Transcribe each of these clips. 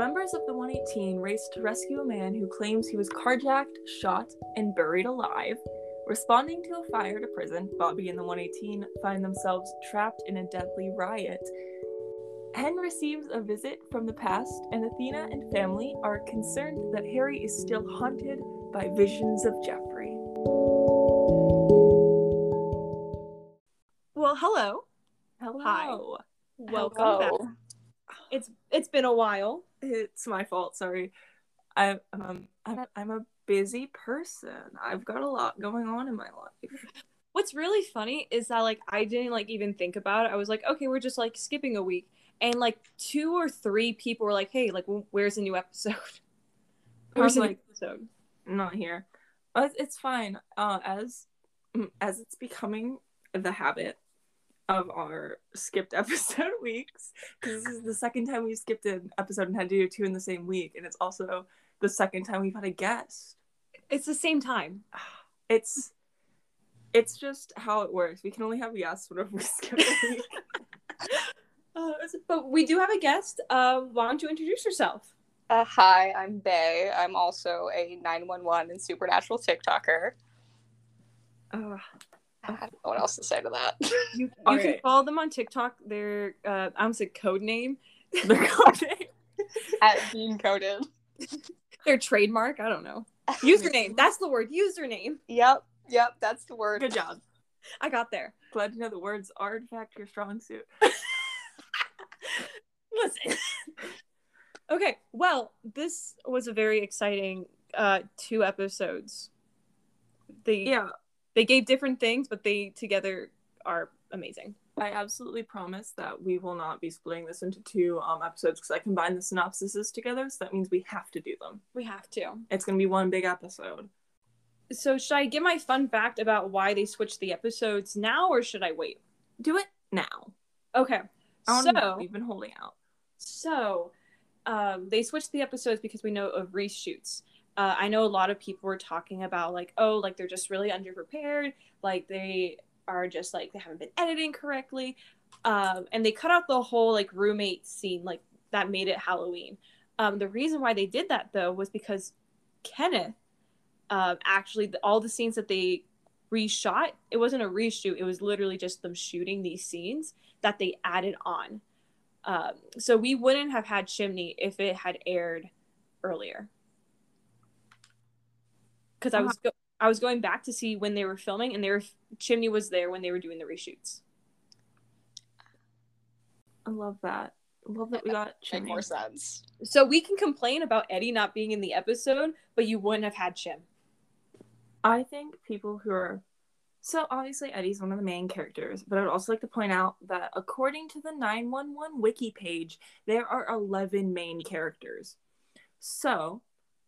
members of the 118 race to rescue a man who claims he was carjacked, shot, and buried alive. Responding to a fire at a prison, Bobby and the 118 find themselves trapped in a deadly riot. Hen receives a visit from the past, and Athena and family are concerned that Harry is still haunted by visions of Jeffrey. Well, hello. Hello. Hi. Welcome Hello. back. It's it's been a while. It's my fault. Sorry. I, um, I'm, I'm a busy person. I've got a lot going on in my life. What's really funny is that like I didn't like even think about it. I was like, okay, we're just like skipping a week, and like two or three people were like, hey, like where's the new episode? I was Where's a new like, episode? not here. But it's fine. Uh, as mm, as it's becoming the habit of our skipped episode weeks, because this is the second time we've skipped an episode and had to do two in the same week, and it's also the second time we've had a guest. It's the same time. It's it's just how it works. We can only have guests whenever we skip a week. Uh, but we do have a guest. Uh, why don't you introduce yourself? Uh, hi, I'm Bahy. I'm also a 911 and supernatural TikToker. Uh, I don't know what else to say to that. You, you can right. follow them on TikTok. Their uh, I'm say code name, Their code name At deancoded. their trademark. I don't know. Username. That's the word. Username. Yep, yep, that's the word. Good job. I got there. Glad to know the words are in fact your strong suit. Listen. okay, well, this was a very exciting uh two episodes. The Yeah, they gave different things, but they together are amazing. I absolutely promise that we will not be splitting this into two um, episodes because I combined the synopsises together, so that means we have to do them. We have to. It's gonna be one big episode. So should I give my fun fact about why they switched the episodes now or should I wait? Do it now. Okay. I want to know. So We've been holding out. So, um, they switched the episodes because we know of reshoots. Uh, I know a lot of people were talking about like, oh, like they're just really underprepared, like they are just like they haven't been editing correctly, um, and they cut out the whole like roommate scene, like that made it Halloween. Um, the reason why they did that though was because Kenneth, um, actually, all the scenes that they reshot, it wasn't a reshoot; it was literally just them shooting these scenes that they added on. Um, so we wouldn't have had Chimney if it had aired earlier. Because I was go- I was going back to see when they were filming, and their Chimney was there when they were doing the reshoots. I love that. I love that we got Make more sense. So we can complain about Eddie not being in the episode, but you wouldn't have had Chim. I think people who are so obviously Eddie's one of the main characters, but I would also like to point out that according to the 911 wiki page, there are 11 main characters. So,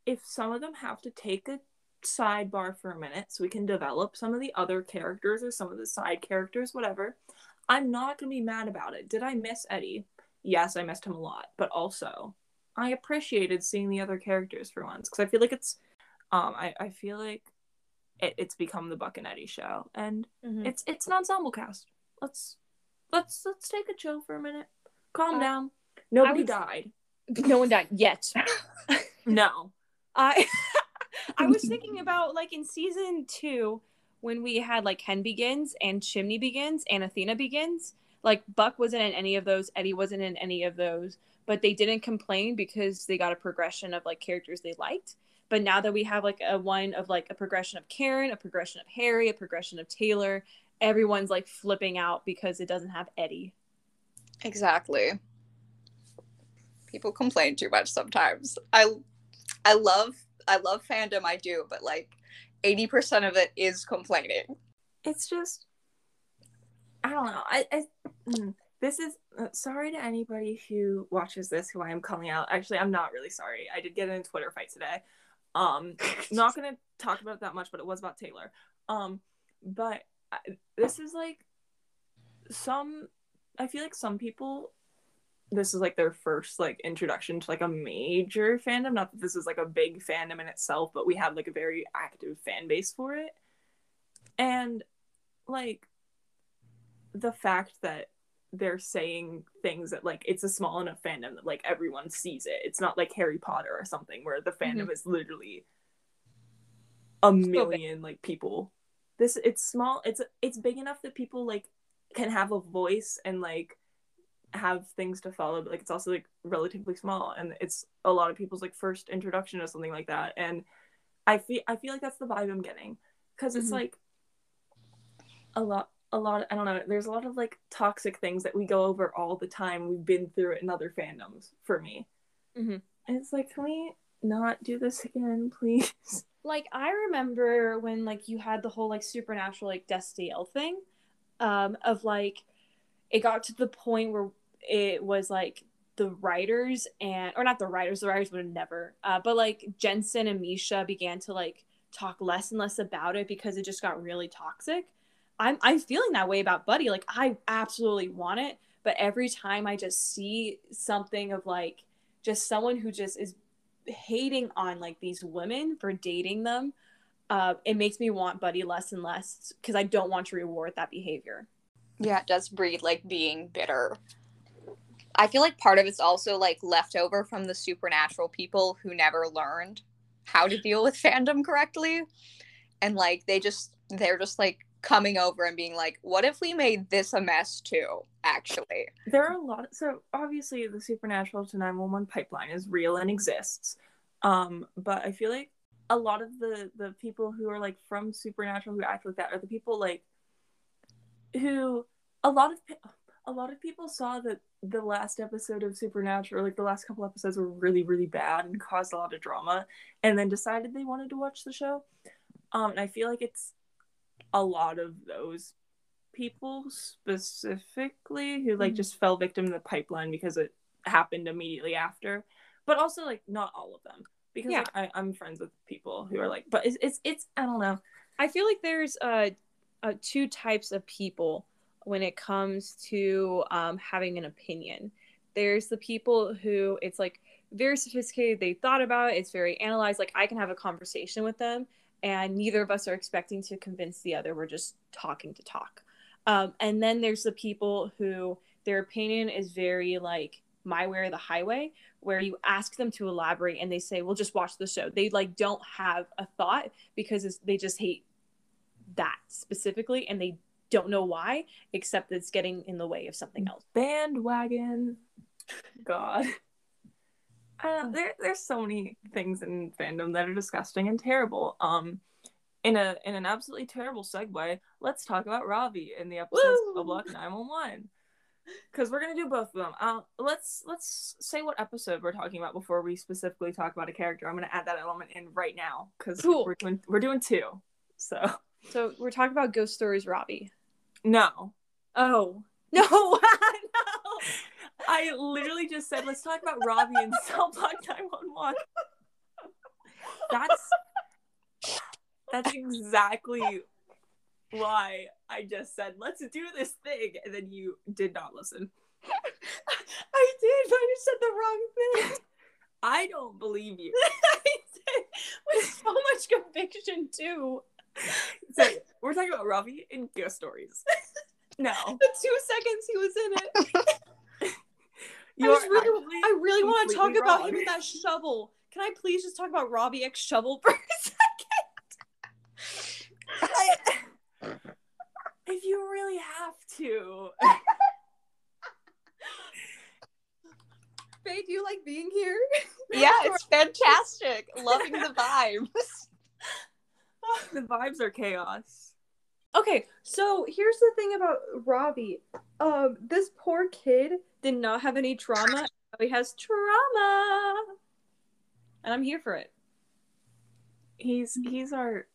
if some of them have to take a sidebar for a minute so we can develop some of the other characters or some of the side characters, whatever, I'm not going to be mad about it. Did I miss Eddie? Yes, I missed him a lot, but also I appreciated seeing the other characters for once because I feel like it's um I, I feel like it, it's become the Buck and Eddie show, and Mm-hmm. it's it's an ensemble cast. Let's let's let's take a chill for a minute. Calm Uh, down. Nobody died. no one died yet. No. I I was thinking about like in season two when we had like Hen begins and Chimney begins and Athena begins. Like Buck wasn't in any of those, Eddie wasn't in any of those, but they didn't complain because they got a progression of like characters they liked. But now that we have like a one of like a progression of Karen, a progression of Harry, a progression of Taylor, everyone's like flipping out because it doesn't have Eddie. Exactly. People complain too much sometimes. I I love I love fandom, I do, but like 80% of it is complaining. It's just I don't know. I, I mm, this is uh, sorry to anybody who watches this who I am calling out. Actually, I'm not really sorry. I did get in a Twitter fight today. Um not going to talk about it that much, but it was about Taylor. Um but I, this is like some I feel like some people this is like their first like introduction to like a major fandom. Not that this is like a big fandom in itself, but we have like a very active fan base for it. And like the fact that they're saying things that like it's a small enough fandom that like everyone sees it. It's not like Harry Potter or something where the fandom is literally a million like people. This it's small. It's it's big enough that people like can have a voice and like have things to follow, but like it's also like relatively small and it's a lot of people's like first introduction to something like that. And I feel I feel like that's the vibe I'm getting because it's Mhm. like a lot a lot I don't know there's a lot of like toxic things that we go over all the time we've been through it in other fandoms for me Mhm. and it's like can we not do this again please like I remember when like you had the whole like supernatural like Destiel thing, um, of like it got to the point where it was like the writers and or not the writers, the writers would have never, uh, but like Jensen and Misha began to like talk less and less about it because it just got really toxic. I'm I'm feeling that way about Buddie. Like I absolutely want it, but every time I just see something of like just someone who just is hating on like these women for dating them uh, it makes me want Buddie less and less because i don't want to reward that behavior Yeah, it does breed like being bitter. I feel like part of it's also like leftover from the supernatural people who never learned how to deal with fandom correctly. And like they just they're just like coming over and being like, what if we made this a mess too, actually? there are a lot so obviously the supernatural to 911 pipeline is real and exists um but i feel like a lot of the the people who are like from supernatural who act like that are the people like who a lot of a lot of people saw that the last episode of supernatural like the last couple episodes were really really bad and caused a lot of drama and then decided they wanted to watch the show um and i feel like it's a lot of those people specifically who like Mhm. just fell victim to the pipeline because it happened immediately after but also like not all of them because Yeah. like, I, i'm friends with people who are like but it's, it's it's i don't know i feel like there's uh, uh two types of people when it comes to um, having an opinion. There's the people who it's like very sophisticated they thought about it it's very analyzed like i can have a conversation with them and neither of us are expecting to convince the other we're just talking to talk. Um, and then there's the people who their opinion is very like my way or the highway where you ask them to elaborate and they say well just watch the show. They like don't have a thought because they just hate that specifically and they don't know why except that it's getting in the way of something else. Bandwagon. God. I there, there's so many things in fandom that are disgusting and terrible. Um in a in an absolutely terrible segue let's talk about ravi in the episodes Woo! of block 911 because we're gonna do both of them. Uh, let's let's say what episode we're talking about before we specifically talk about a character. I'm gonna add that element in right now because Cool. we're doing we're doing two so. So we're talking about ghost stories Ravi no oh no no I literally just said, let's talk about Ravi and Cell Block 911. That's that's exactly why I just said, let's do this thing. And then you did not listen. i did but i just said the wrong thing I don't believe you. I did with so much conviction too So we're talking about Ravi in ghost stories. No. the two seconds he was in it I are really, I really want to talk completely about him with that shovel. Can I please just talk about Ravi X Shovel for a second? I- if you really have to. Faye, do you like being here? Yeah, it's fantastic. Loving the vibes. The vibes are chaos. Okay, so here's the thing about Ravi. Um, this poor kid did not have any trauma. He has trauma, and I'm here for it. He's he's our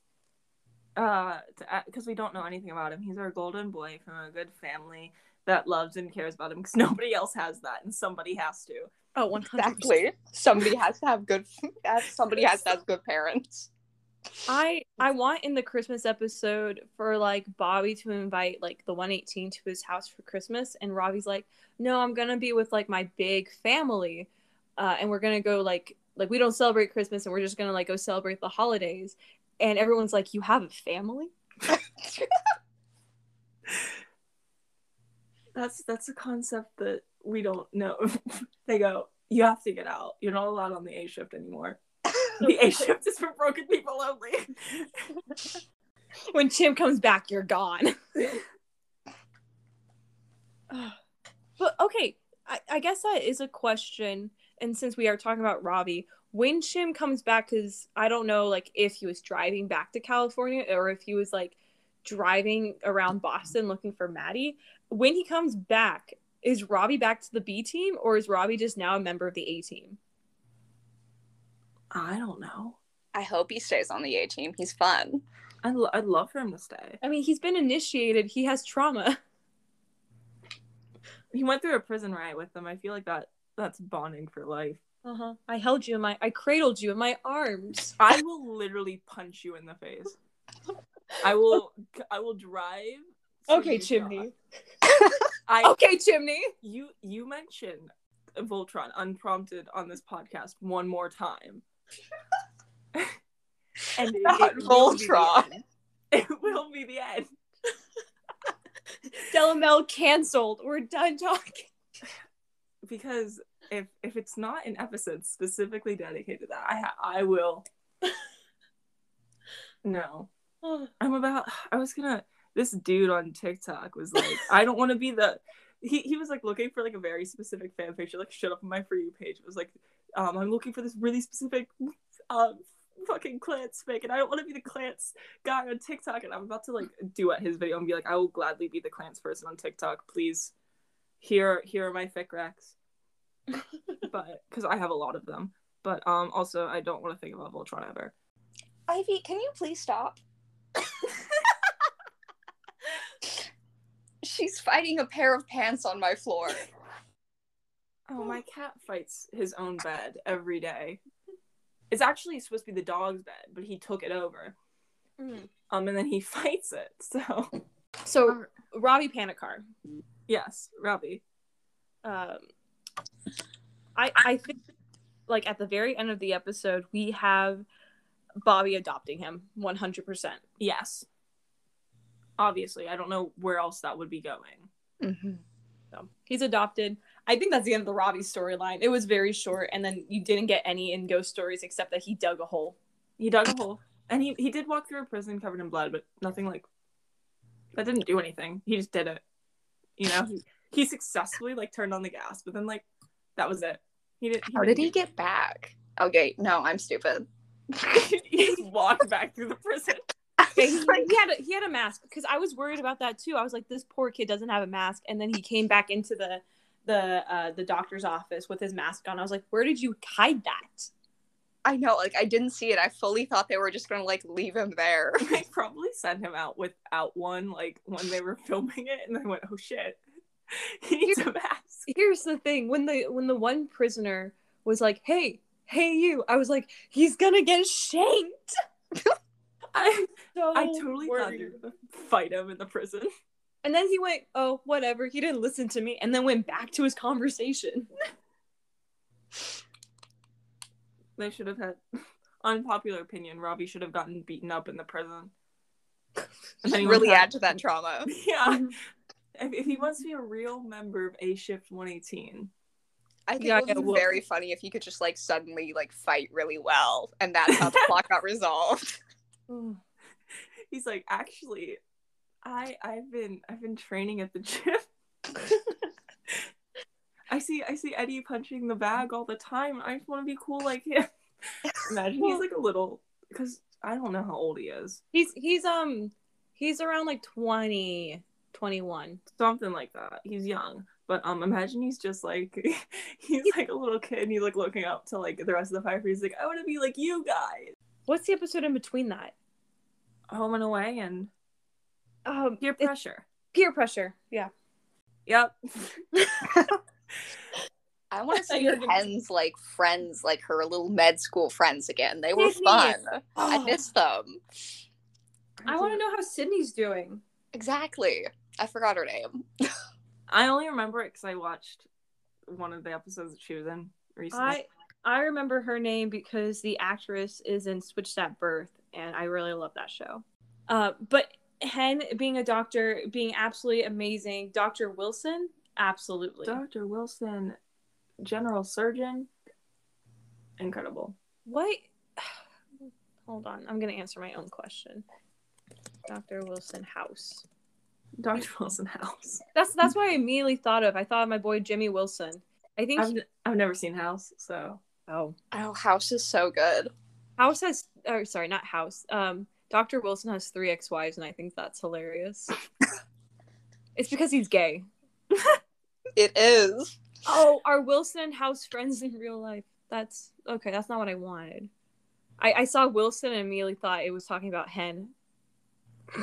uh because we don't know anything about him. He's our golden boy from a good family that loves and cares about him because nobody else has that, and somebody has to. Oh, 100%. Exactly. Somebody has to have good. Somebody has to have good parents. I I want in the Christmas episode for like Bobby to invite like the 118 to his house for Christmas, and Ravi's like, "No, I'm gonna be with like my big family, uh, and we're gonna go like like we don't celebrate Christmas, and we're just gonna like go celebrate the holidays." And everyone's like, "You have a family?" That's that's a concept that we don't know. they go, you have to get out. You're not allowed on the A shift anymore. The A shift is for broken people only. when Chim comes back, you're gone. but okay, I, I guess that is a question. And since we are talking about Ravi, when Chim comes back, because I don't know, like if he was driving back to California or if he was like driving around Boston looking for Maddie. When he comes back, is Ravi back to the B team or is Ravi just now a member of the A team? I don't know. I hope he stays on the A team. He's fun. I'd, lo- I'd love for him to stay. I mean, he's been initiated. He has trauma. He went through a prison riot with them. I feel like that that's bonding for life. Uh huh. I held you in my, I cradled you in my arms. I will literally punch you in the face. I will. I will drive. Okay, Chimney. I Okay, Chimney. you you mentioned Voltron unprompted on this podcast one more time. and Not it will be the Voltron. It will be the end Delamel canceled. We're done talking. because if if it's not an episode specifically dedicated to that, I ha- I will. No, I'm about. I was gonna. This dude on TikTok was like, I don't want to be the. He he was like looking for like a very specific fan picture. Like, shut up on my for you page. It was like, um, I'm looking for this really specific, um, fucking Klance fic, and I don't want to be the Klance guy on TikTok. And I'm about to like duet his video and be like, I will gladly be the Klance person on TikTok. Please, here here are my fic recs. but because I have a lot of them. But um, also I don't want to think about Voltron ever. Ivy, can you please stop? She's fighting a pair of pants on my floor. Oh, my cat fights his own bed every day. It's actually supposed to be the dog's bed, but he took it over. Um, and then he fights it. So So Ravi Panikkar. yes, Ravi. Um, I I think like at the very end of the episode we have Bobby adopting him one hundred percent. Yes. Obviously, I don't know where else that would be going. Mm-hmm. So he's adopted. I think that's the end of the Ravi storyline. It was very short, and then you didn't get any in ghost stories except that he dug a hole. He dug a hole, and he he did walk through a prison covered in blood, but nothing like that didn't do anything. He just did it. You know, he, he successfully like turned on the gas, but then like that was it. He did. How did he get back? Okay, no, I'm stupid. he just walked back through the prison. Yeah, he, he had a, he had a mask because I was worried about that too. I was like, this poor kid doesn't have a mask, and then he came back into the the uh, the doctor's office with his mask on. I was like, where did you hide that? I know, like I didn't see it. I fully thought they were just gonna like leave him there. They probably sent him out without one, like when they were filming it, and I went, "Oh shit, he needs a mask." Here's the thing: when the when the one prisoner was like, "Hey, hey, you," I was like, he's gonna get shanked. I So I totally thought worried. were gonna fight him in the prison. And then he went, "Oh, whatever." He didn't listen to me, and then went back to his conversation. They should have had unpopular opinion. Ravi should have gotten beaten up in the prison. And then really add to that trauma. Yeah. Mm-hmm. if, if he wants to be a real member of A Shift 118, I think Yeah, it would be well- very funny if he could just like suddenly like fight really well, and that's how the plot got resolved. he's like, actually, I I've been I've been training at the gym. I see I see Eddie punching the bag all the time. I just want to be cool like him. Imagine he's like a little because I don't know how old he is. He's he's um he's around like 20, 21. Something like that. He's young. But um imagine he's just like he's like a little kid and he's like looking up to like the rest of the firefighters. He's like, I want to be like you guys. What's the episode in between that? Home and away and Um, peer pressure. peer pressure. Yeah. Yep. I want to see you were gonna- Hen's like friends, like her little med school friends again. They were Sydney. fun. I Oh. miss them. I want to know how Sydney's doing. Exactly. I forgot her name. I only remember it because I watched one of the episodes that she was in recently. I I remember her name because the actress is in Switched at Birth, and I really love that show. Uh, but Hen being a doctor, being absolutely amazing. Dr. Wilson, absolutely. Dr. Wilson, general surgeon, incredible. What? Hold on, I'm gonna answer my own question. Dr. Wilson House. Dr. Wilson House. That's that's what I immediately thought of. I thought of my boy Jimmy Wilson. I think. I've, I've never seen House, so oh, Oh, House is so good. House has. Or sorry, not House. Um, Dr. Wilson has three ex-wives, and I think that's hilarious. it's because he's gay. It is. Oh, are Wilson and House friends in real life? That's okay. That's not what I wanted. I, I saw Wilson and immediately thought it was talking about Hen.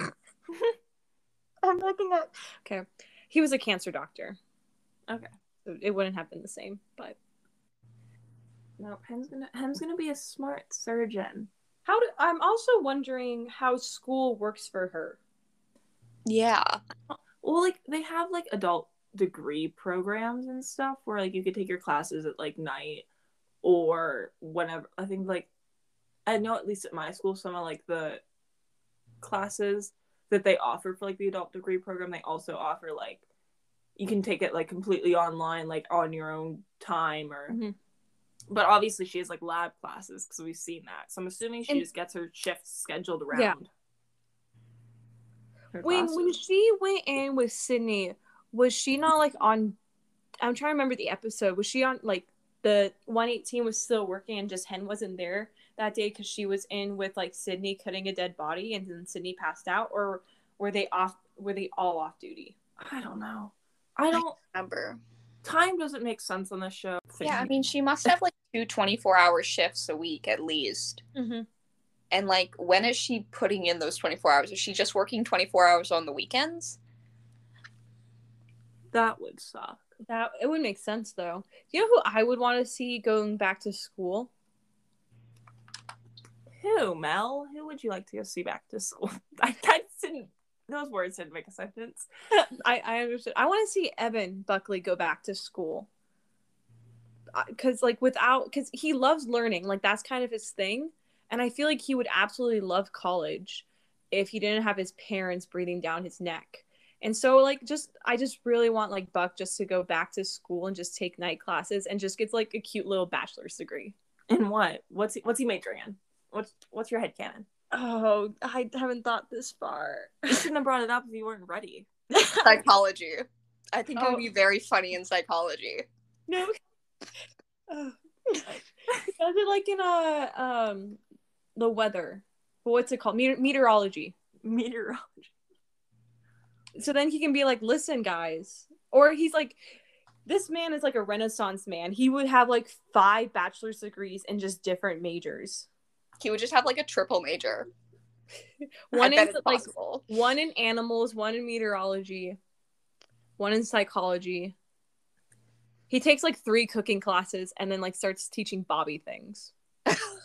I'm looking at. Okay, he was a cancer doctor. Okay. It wouldn't have been the same, but no, Hen's gonna Hen's gonna be a smart surgeon. how do I'm also wondering how school works for her. Yeah. Well, like they have like adult degree programs and stuff where like you could take your classes at like night or whenever. I think like I know at least at my school some of like the classes that they offer for like the adult degree program they also offer like you can take it like completely online like on your own time or Mhm. But obviously she has like lab classes because we've seen that so i'm assuming she And- just gets her shifts scheduled around Yeah. her When when she went in with Sydney, was she not like on? I'm trying to remember the episode. Was she on like the 118 was still working and just Hen wasn't there that day because she was in with like Sydney cutting a dead body and then Sydney passed out, or were they off? Were they all off duty? i don't know i don't Remember. Time doesn't make sense on this show Yeah, I mean, she must have like two 24 hour shifts a week at least. Mm-hmm. And like, when is she putting in those 24 hours? Is she just working 24 hours on the weekends? that would suck That it would make sense though. You know who I would want to see going back to school? who mel who would you like to go see back to school i, I didn't those words didn't make a sentence I I understood. I want to see Evan Buckley go back to school. Uh, cuz like without cuz he loves learning, like that's kind of his thing, and I feel like he would absolutely love college if he didn't have his parents breathing down his neck. And so like just I just really want like Buck just to go back to school and just take night classes and just gets like a cute little bachelor's degree. in what what's he what's he majoring in what's what's your head canon Oh, I haven't thought this far. you shouldn't have brought it up if you weren't ready Psychology. I think it Oh. would be very funny in psychology. No. Ugh. Does it like in a um the weather? What's it called? Meteor- meteorology. meteorology So then he can be like, "Listen, guys," or he's like, "This man is like a Renaissance man. He would have like five bachelor's degrees in just different majors. He would just have like a triple major. One I bet in like possible. one in animals, one in meteorology, one in psychology. He takes like three cooking classes and then like starts teaching Bobby things.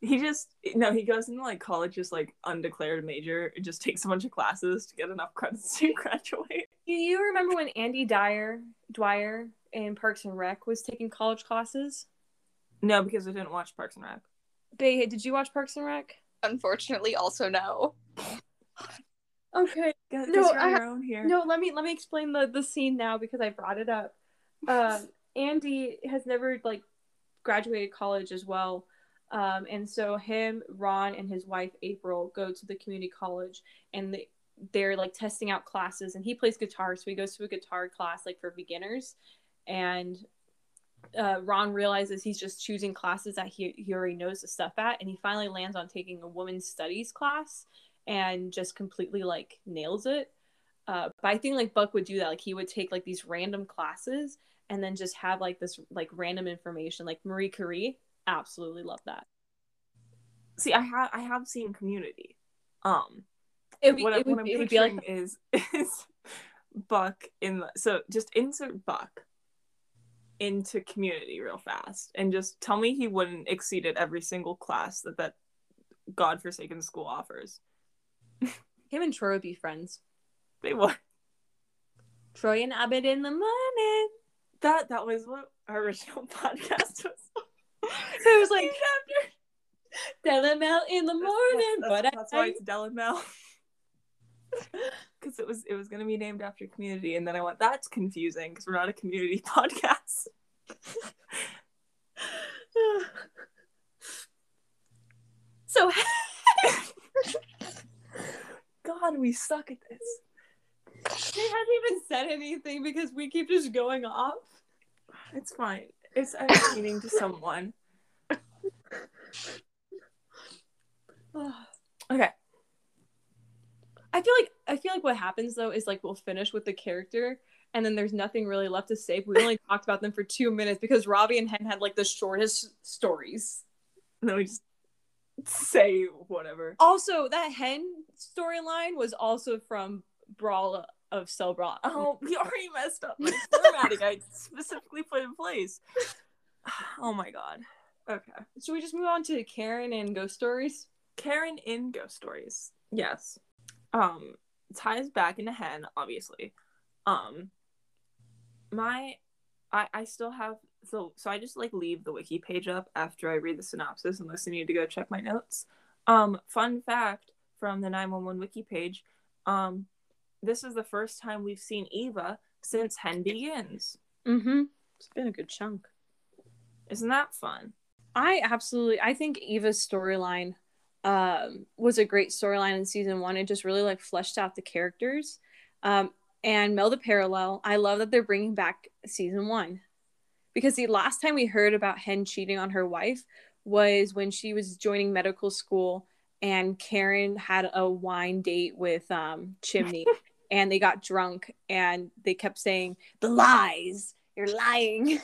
he just no he goes into like college just like undeclared major and just takes a bunch of classes to get enough credits to graduate Do you remember when Andy Dyer Dwyer in Parks and Rec was taking college classes? no because i didn't watch parks and rec Bahy, did you watch Parks and Rec? Unfortunately, also no. Okay. Guess No, you're I on ha- own here No, let me let me explain the the scene now because I brought it up. Um, Andy has never like graduated college as well, um, and so him, Ron, and his wife April go to the community college, and they, they're like testing out classes. And he plays guitar, so he goes to a guitar class like for beginners, and uh, Ron realizes he's just choosing classes that he he already knows the stuff at, and he finally lands on taking a women's studies class and just completely like nails it. Uh, but I think like Buck would do that. Like he would take like these random classes and then just have like this like random information. Like Marie Curie, absolutely love that. see i have i have seen community um It would be, what, I, it would, what i'm it be picturing like is is buck in the so just insert buck into community real fast. And just tell me he wouldn't exceed at every single class that that godforsaken school offers. Him and Troy would be friends. they would. Troy and Abed in the morning. that that was what our original podcast was It was like Delamel in the morning, that's, but that's why it's Del it was it was gonna be named after community, and then I went that's confusing because we're not a community podcast. so God, we suck at this. He hasn't even said anything because we keep just going off. It's fine. It's entertaining to someone. Okay. I feel like I feel like what happens though is like we'll finish with the character and then there's nothing really left to say. We only talked about them for two minutes because Ravi and Hen had like the shortest stories. And then we just say whatever. Also, that Hen storyline was also from Brawl of Cell Brawl. Oh, we already messed up my formatting. I specifically put in place. Oh my god. Okay. Should we just move on to Karen and Ghost Stories? Karen in Ghost Stories. Yes. Um, ties back into Hen, obviously. Um, my, I I still have so so I just like leave the wiki page up after I read the synopsis unless I need to go check my notes. Um, fun fact from the 911 wiki page. Um, this is the first time we've seen Eva since Hen begins. Mm-hmm. It's been a good chunk. Isn't that fun? I absolutely I think Eva's storyline um was a great storyline in season one. It just really like fleshed out the characters. Um and Mel the Parallel, I love that they're bringing back season one. Because the last time we heard about Hen cheating on her wife was when she was joining medical school and Karen had a wine date with um Chimney and they got drunk and they kept saying, The lies, you're lying.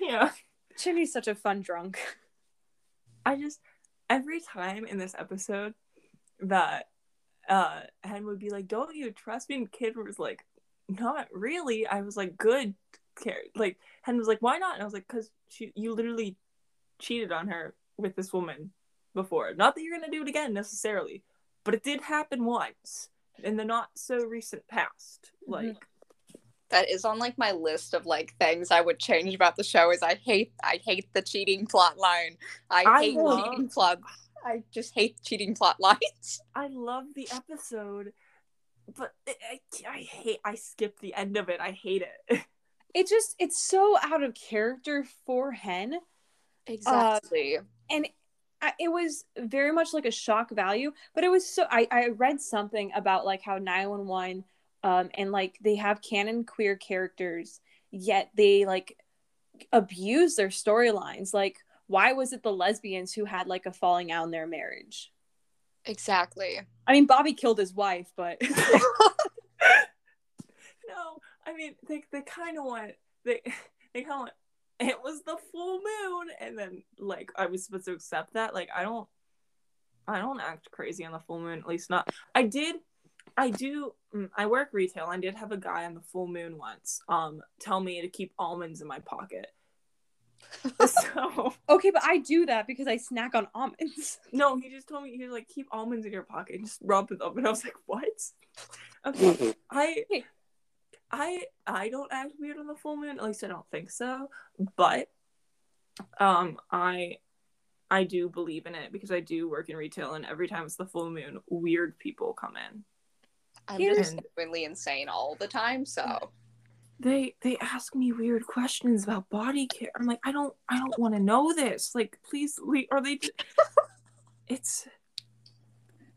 Yeah. Chimney's such a fun drunk. I just every time in this episode that uh Hen would be like, "Don't you trust me?" and Kid was like, "Not really." I was like, "Good." Care like Hen was like, "Why not?" and I was like, "Cause she you literally cheated on her with this woman before. Not that you're gonna do it again necessarily, but it did happen once in the not so recent past. Like." That is on like my list of like things I would change about the show is I hate I hate the cheating plot line. I, I hate love- cheating plot. I just hate cheating plot lines. I love the episode, but I, I, I hate. I skip the end of it. I hate it. It just it's so out of character for Hen. Um, exactly. and it was very much like a shock value but it was so i, I read something about like how 911 um, and like they have canon queer characters yet they like abuse their storylines like why was it the lesbians who had like a falling out in their marriage exactly. i mean bobby killed his wife but no, I mean they they kind of went they they kind of went. It was the full moon, and then like I was supposed to accept that. Like I don't, I don't act crazy on the full moon. At least not. I did. I do. mm, I work retail. I did have a guy on the full moon once. Um, tell me to keep almonds in my pocket. so okay but i do that because i snack on almonds no, he just told me he was like keep almonds in your pocket, just rub them up, and I was like, what? Okay, I. I, I don't act weird on the full moon. At least I don't think so. But, um, I, I do believe in it because I do work in retail, and every time it's the full moon, weird people come in. I'm Here's- just genuinely insane all the time. So They they ask me weird questions about body care. I'm like, I don't I don't want to know this. Like, please, leave. Or they, it's. it's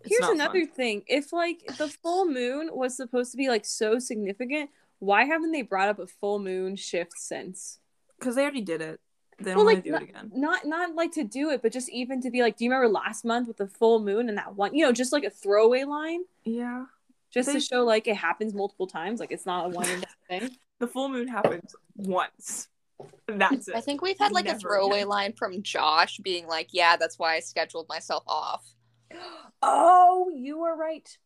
Here's another fun. thing. If like the full moon was supposed to be like so significant, why haven't they brought up a full moon shift since? because they already did it. They don't Well, want like, to do it again. Not not like to do it, but just even to be like, do you remember last month with the full moon and that one, you know, just like a throwaway line, Yeah. Just They- to show like it happens multiple times, like it's not a one and done thing. The full moon happens once. That's it. I think we've had like a throwaway again. line from Josh being like, "Yeah, that's why I scheduled myself off." Oh, you are right.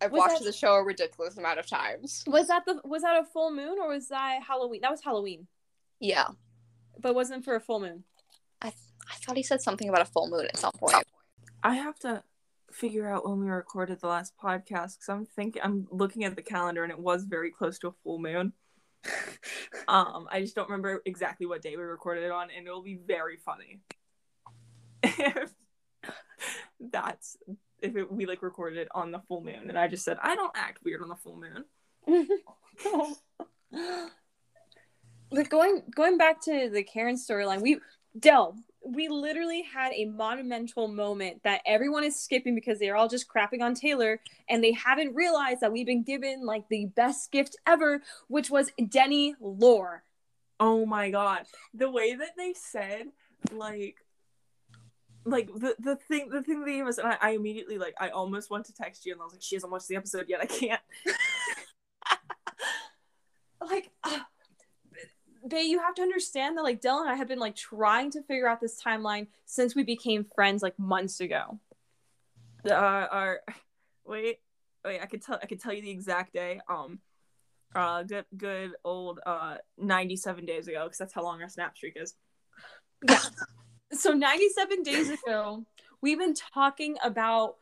I've Was watched that- the show a ridiculous amount of times. Was that the was that a full moon or was that Halloween? That was Halloween, Yeah, but wasn't for a full moon. I th- I thought he said something about a full moon at some point. I have to figure out when we recorded the last podcast because I'm thinking I'm looking at the calendar and it was very close to a full moon. Um, I just don't remember exactly what day we recorded it on, and it'll be very funny. If that's if it, we like recorded it on the full moon, and I just said I don't act weird on the full moon. but going going back to the Karen storyline, we Del, we literally had a monumental moment that everyone is skipping because they're all just crapping on Taylor and they haven't realized that we've been given like the best gift ever, which was Denny lore. Oh my god. The way that they said like like the, the thing the thing that he was and I, I immediately like I almost want to text you and I was like she hasn't watched the episode yet I can't like uh, Bahy, you have to understand that like Dylan and I have been like trying to figure out this timeline since we became friends like months ago. uh, our wait wait I could tell I could tell you the exact day um uh good good old uh 97 days ago because that's how long our snap streak is Yeah. so 97 days ago, we've been talking about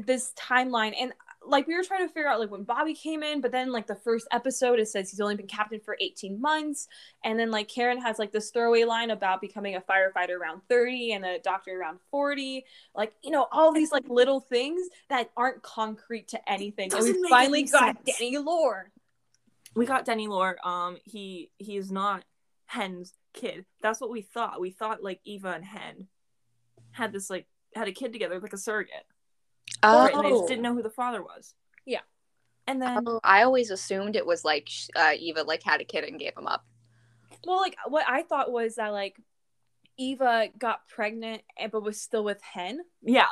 this timeline and like we were trying to figure out like when Bobby came in, but then like the first episode it says he's only been captain for 18 months. And then like Karen has like this throwaway line about becoming a firefighter around 30 and a doctor around 40. Like, you know, all these like little things that aren't concrete to anything. And we finally got sense. Danny Lore. we got Denny Lore um he he is not Hen's kid that's what we thought we thought like Eva and Hen had this like had a kid together like a surrogate right? and they just didn't know who the father was Yeah. and then Oh, I always assumed it was like uh, Eva like had a kid and gave him up. Well, like what I thought was that like Eva got pregnant but was still with Hen. yeah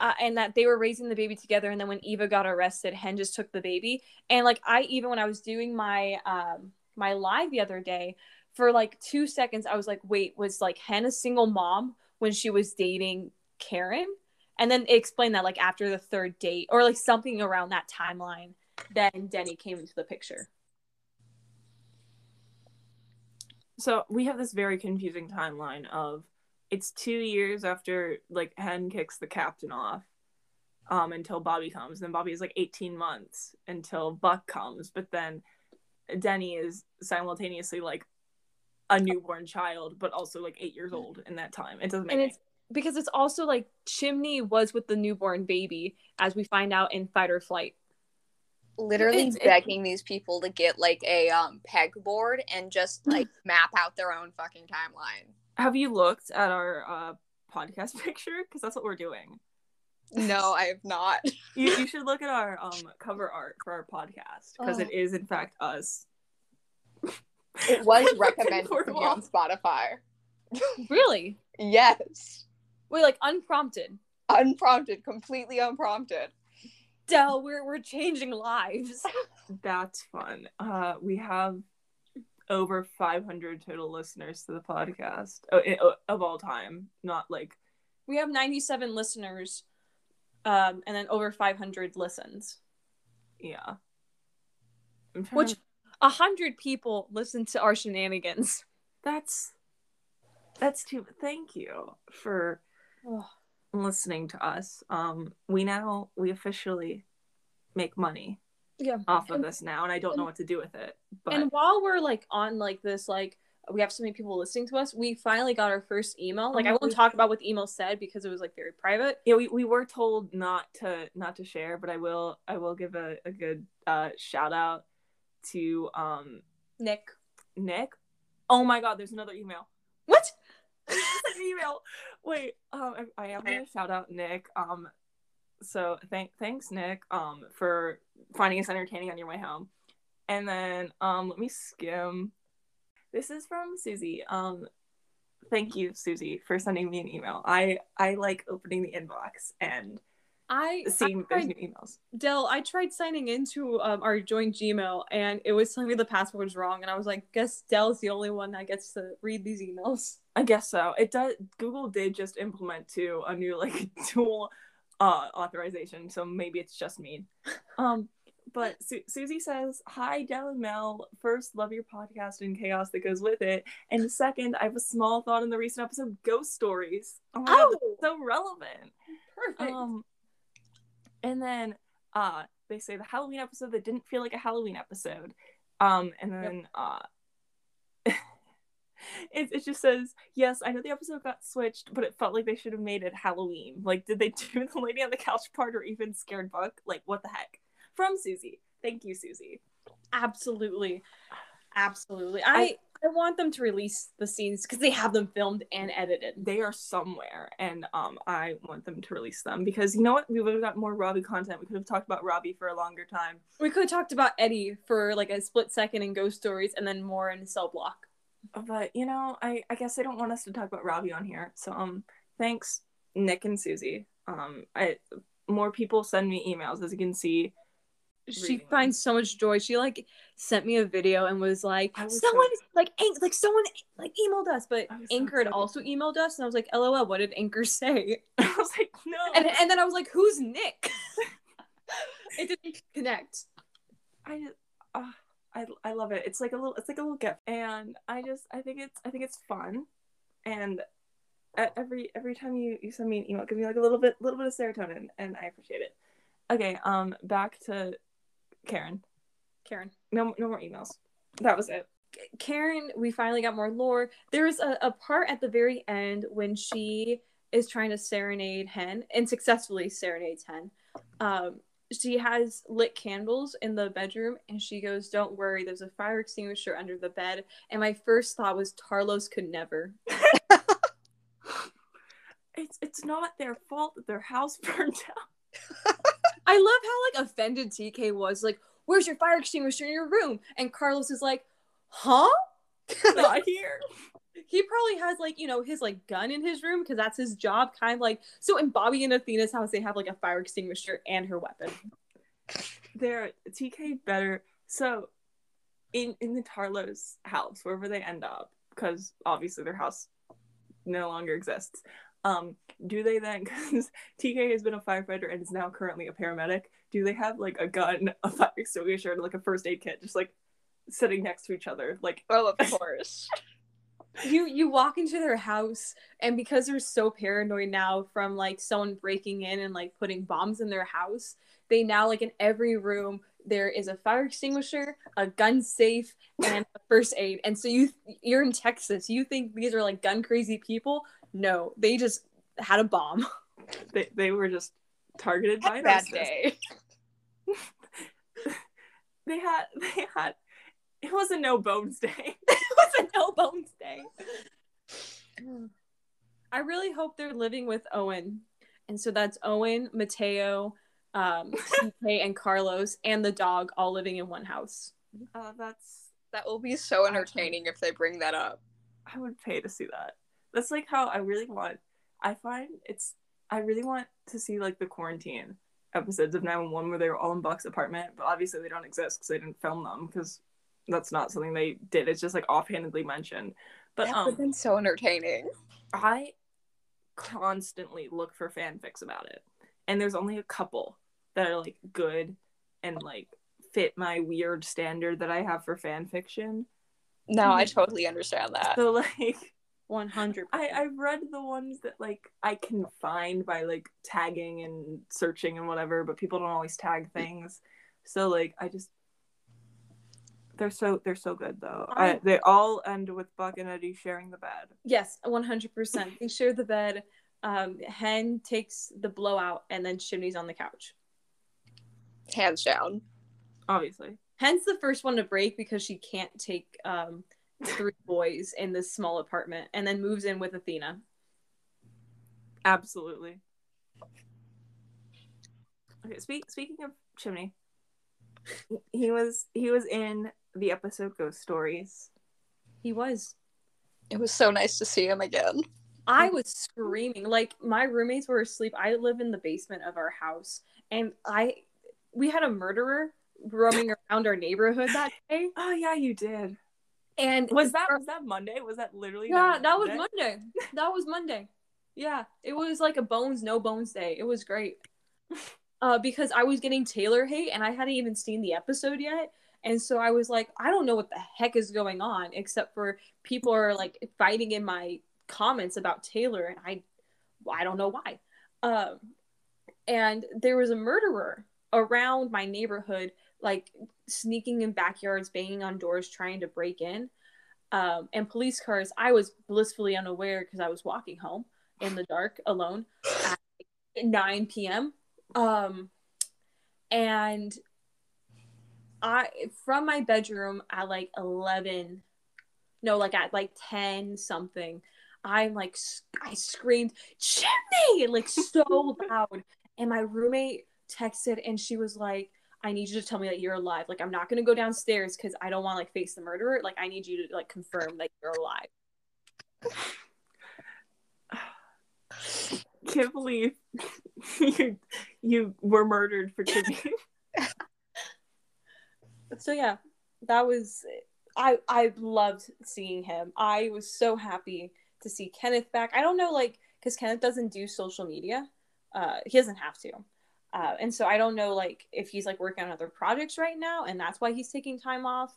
uh, and that they were raising the baby together and then when eva got arrested hen just took the baby and like i even when i was doing my um my live the other day for like two seconds i was like wait was like hen a single mom when she was dating karen and then it explained that like after the third date or like something around that timeline then denny came into the picture so we have this very confusing timeline of it's two years after like Hen kicks the captain off um until Bobby comes. Then Bobby is like 18 months until Buck comes, but then Denny is simultaneously like a newborn child, but also like eight years old in that time. It doesn't make and any it's because it's also like chimney was with the newborn baby as we find out in fight or flight Literally It's- it- begging these people to get like a um pegboard and just like map out their own fucking timeline. Have you looked at our uh podcast picture? Because that's what we're doing. No, I have not. You, you should look at our um cover art for our podcast because Oh. it is in fact us. It was recommended for to me one. on Spotify. really Yes. Wait like unprompted Unprompted, completely unprompted. Del, we're we're changing lives. That's fun. Uh, we have over 500 total listeners to the podcast oh, i- oh, of all time. Not like We have 97 listeners, um, and then over 500 listens. yeah. I'm Which to- a hundred people listen to our shenanigans. that's that's too. Thank you for listening to us. Um, we now we officially make money Yeah. off of And- this now, and I don't know what to do with it. But And while we're like on like this, like we have so many people listening to us, we finally got our first email. Like I won't we- talk about what the email said because it was like very private. yeah, we, we were told not to not to share, but I will I will give a, a good uh shout out to um Nick. Nick. Oh my god, there's another email. What? An email. Wait, um I, I am gonna shout out Nick. Um so thank thanks Nick um for finding us entertaining on your way home. And then um let me skim. This is from Susie. Um thank you, Susie, for sending me an email. I I like opening the inbox and I seeing I there's tried, new emails. Del, I tried signing into um, our joint Gmail and it was telling me the password was wrong, and I was like, guess Del's the only one that gets to read these emails. I guess so. It does. Google did just implement too a new like tool uh authorization, so maybe it's just me. Um, but Su- Susie says, "Hi, Del and Mel. First, love your podcast and chaos that goes with it, and second, I have a small thought in the recent episode, ghost stories. Oh my god, so relevant. perfect. Um, and then uh, they say the Halloween episode that didn't feel like a Halloween episode. Um, and then uh, it, it just says, yes, I know the episode got switched, but it felt like they should have made it Halloween. Like, did they do the lady on the couch part or even scared book? Like, what the heck? From Susie. Thank you, Susie. Absolutely. Absolutely. I, I want them to release the scenes because they have them filmed and edited. They are somewhere, and um, I want them to release them because you know what? We would have got more Ravi content. We could have talked about Ravi for a longer time. We could have talked about Eddie for like a split second in Ghost Stories and then more in Cell Block. But you know, I I guess they don't want us to talk about Ravi on here. So um, thanks Nick and Susie. Um, I more people send me emails as you can see she reading finds so much joy. She like sent me a video and was like, was so- someone like an- like someone like emailed us, but Anchor had excited. also emailed us, and I was like, LOL, what did Anchor say? I was like, no. And and then I was like, who's Nick? it didn't connect. I uh, I, I love it. It's like a little, it's like a little gift, and I just, I think it's, I think it's fun, and every every time you you send me an email, it gives me like a little bit, little bit of serotonin, and I appreciate it. Okay, um, back to Karen. Karen. No, no more emails. That was it. Karen, we finally got more lore. There's a, a part at the very end when she is trying to serenade Hen and successfully serenades Hen. Um, she has lit candles in the bedroom and she goes, Don't worry, there's a fire extinguisher under the bed. And my first thought was, Tarlos could never. It's it's not their fault that their house burned down. I love how like offended TK was, like, Where's your fire extinguisher in your room? And Carlos is like, Huh? not here. he probably has like you know his like gun in his room because that's his job kind of like so in bobby and athena's house they have like a fire extinguisher and her weapon They're TK better. So, in in the Tarlos house, wherever they end up, because obviously their house no longer exists. Um, do they then? Because TK has been a firefighter and is now currently a paramedic. Do they have like a gun, a fire extinguisher, and like a first aid kit, just like sitting next to each other? Like, Oh, of course. you you walk into their house and because they're so paranoid now from like someone breaking in and like putting bombs in their house they now like in every room there is a fire extinguisher a gun safe and a first aid and so you you're in texas you think these are like gun crazy people no they just had a bomb they they were just targeted by Bad day. They had they had. It was a no bones day. it was a no bones day. I really hope they're living with Owen. And so that's Owen, Mateo, um, TK, and Carlos, and the dog all living in one house. Uh, that's That will be so entertaining if they bring that up. I would pay to see that. That's like how I really want. I find it's. I really want to see like the quarantine episodes of 911 where they were all in Buck's apartment, but obviously they don't exist because they didn't film them because that's not something they did. It's just like offhandedly mentioned. But that would have um, been so entertaining. I constantly look for fanfics about it, and there's only a couple that are like good and like fit my weird standard that I have for fan fiction. No, I Mhm. totally understand that. So like. 100 I, I've read the ones that like I can find by like tagging and searching and whatever, but people don't always tag things. So like I just they're so they're so good though. I, I- they all end with Buck and Eddie sharing the bed. Yes, 100%. They share the bed. Um, Hen takes the blowout, and then Chimney's on the couch. Hands down. Obviously. Hen's the first one to break because she can't take um, three boys in this small apartment and then moves in with Athena. Absolutely. Okay, speak, speaking of Chimney, he was he was in the episode Ghost Stories. He was. It was so nice to see him again. I was screaming. Like my roommates were asleep. I live in the basement of our house and I we had a murderer roaming around our neighborhood that day. Oh yeah, you did. And Was that was that Monday? Was that literally Yeah, that was Monday? Monday. That was Monday. Yeah, it was like a bones no bones day. It was great. Uh, because I was getting Taylor hate and I hadn't even seen the episode yet, and so I was like, I don't know what the heck is going on, except for people are like fighting in my comments about Taylor, and I, I don't know why. Um, and there was a murderer around my neighborhood, like sneaking in backyards, banging on doors, trying to break in. um, and police cars. I was blissfully unaware because I was walking home in the dark alone at 9 p.m. Um, and I from my bedroom at like 11, no, like at like 10 something. I'm like I screamed chimney like so loud, and my roommate texted and she was like I need you to tell me that you're alive. Like I'm not gonna go downstairs because I don't want to like face the murderer. Like I need you to like confirm that you're alive. Can't believe you you were murdered for kidney. so yeah, that was I I loved seeing him. I was so happy to see Kenneth back. I don't know like because Kenneth doesn't do social media. Uh, he doesn't have to. Uh, and so I don't know like if he's like working on other projects right now and that's why he's taking time off.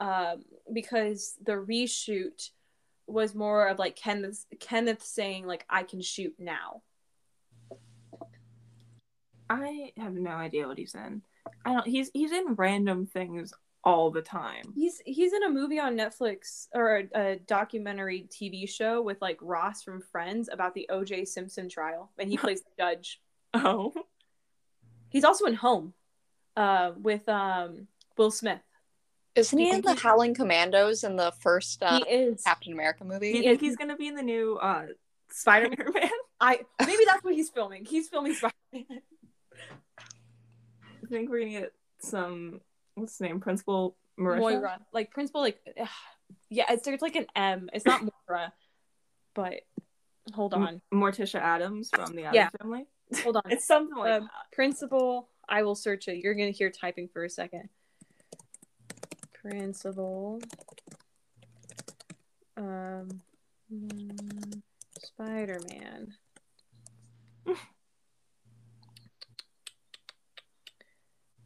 Um, because the reshoot was more of like Kenneth Kenneth saying like I can shoot now. I have no idea what he's in. I don't. He's he's in random things all the time. He's he's in a movie on Netflix or a, a documentary TV show with like Ross from Friends about the O.J. Simpson trial, and he plays the judge. Oh, He's also in Home, uh, with um Will Smith. Isn't he in the Howling Commandos in the first uh, he is. Captain America do you movie? think he's gonna be in the new uh Spider- Spider-Man? I maybe that's what he's filming. He's filming Spider-Man. I think we're gonna get some. What's his name? Principal Marisha? Moira, like principal, like ugh. yeah, it starts like an M. It's not Moira, but hold M- on, Morticia Addams from the Addams Yeah. Family. Hold on. It's something like Um, that. principal. I will search it. You're gonna hear typing for a second. Principal. Um, mm, Spider-Man.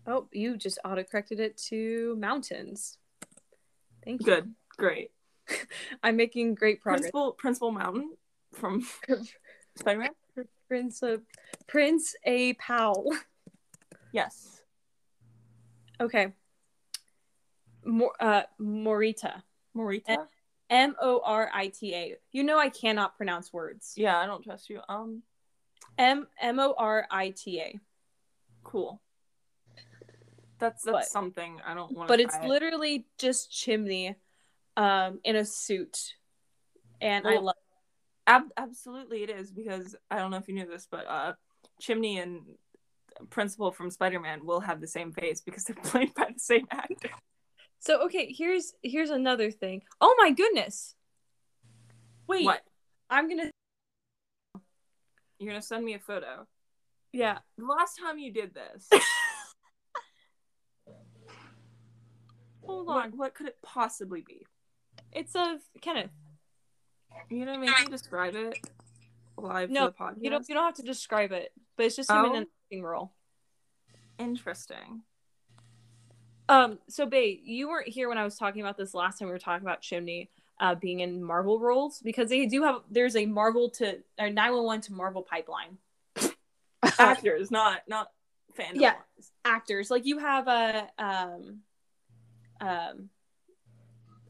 oh, you just auto-corrected it to mountains. Thank you. Good, great. I'm making great progress. Principal Principal Mountain from Spider-Man. Prince of Prince A. Powell. Yes. Okay. Mor- uh, Morita. Morita. M O R I T A. You know I cannot pronounce words. yeah, I don't trust you. Um, M M O R I T A. cool. That's that's But- something I don't want. But it's literally just Chimney, um, in a suit, and I Well, love. Ab- absolutely, it is because I don't know if you knew this, but uh, Chimney and Principal from Spider-Man will have the same face because they're played by the same actor. So okay, here's here's another thing. Oh my goodness! Wait, What? I'm gonna. You're gonna send me a photo. Yeah, The last time you did this, hold on. what could it possibly be? It's of Kenneth. You know, make me describe it live No, for the podcast. You don't you don't have to describe it, but it's just him in Oh. an acting role. Interesting. Um, so Bahy, you weren't here when I was talking about this last time we were talking about Chimney uh being in Marvel roles because they do have there's a Marvel to or 911 to Marvel pipeline. Actors, not not fandom. Yeah. wise. Actors like you have a um um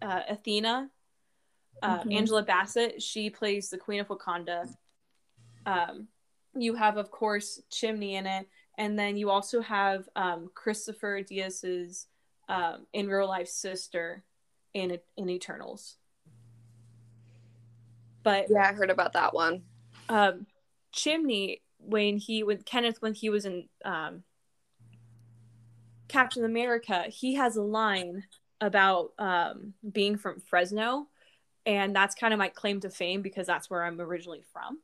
uh Athena uh, Mhm. Angela Bassett, she plays the Queen of Wakanda. Um, you have, of course, Chimney in it, and then you also have um, Christopher Diaz's um, in real life sister in in Eternals. But Yeah, I heard about that one. um, Chimney, when he with Kenneth, when he was in um, Captain America, he has a line about um, being from Fresno, and that's kind of my claim to fame because that's where I'm originally from.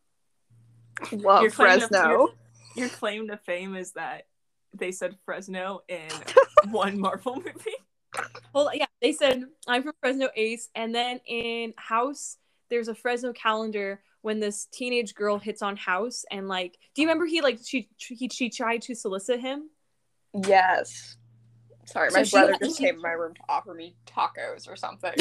Love Your claim to- Fresno. your, your claim to fame is that they said Fresno in one Marvel movie. Well, yeah, they said I'm from Fresno Ace, and then in House, there's a Fresno calendar when this teenage girl hits on House, and like, do you remember he like she he she tried to solicit him? Yes. Sorry, my So she- brother just she- came to my room to offer me tacos or something.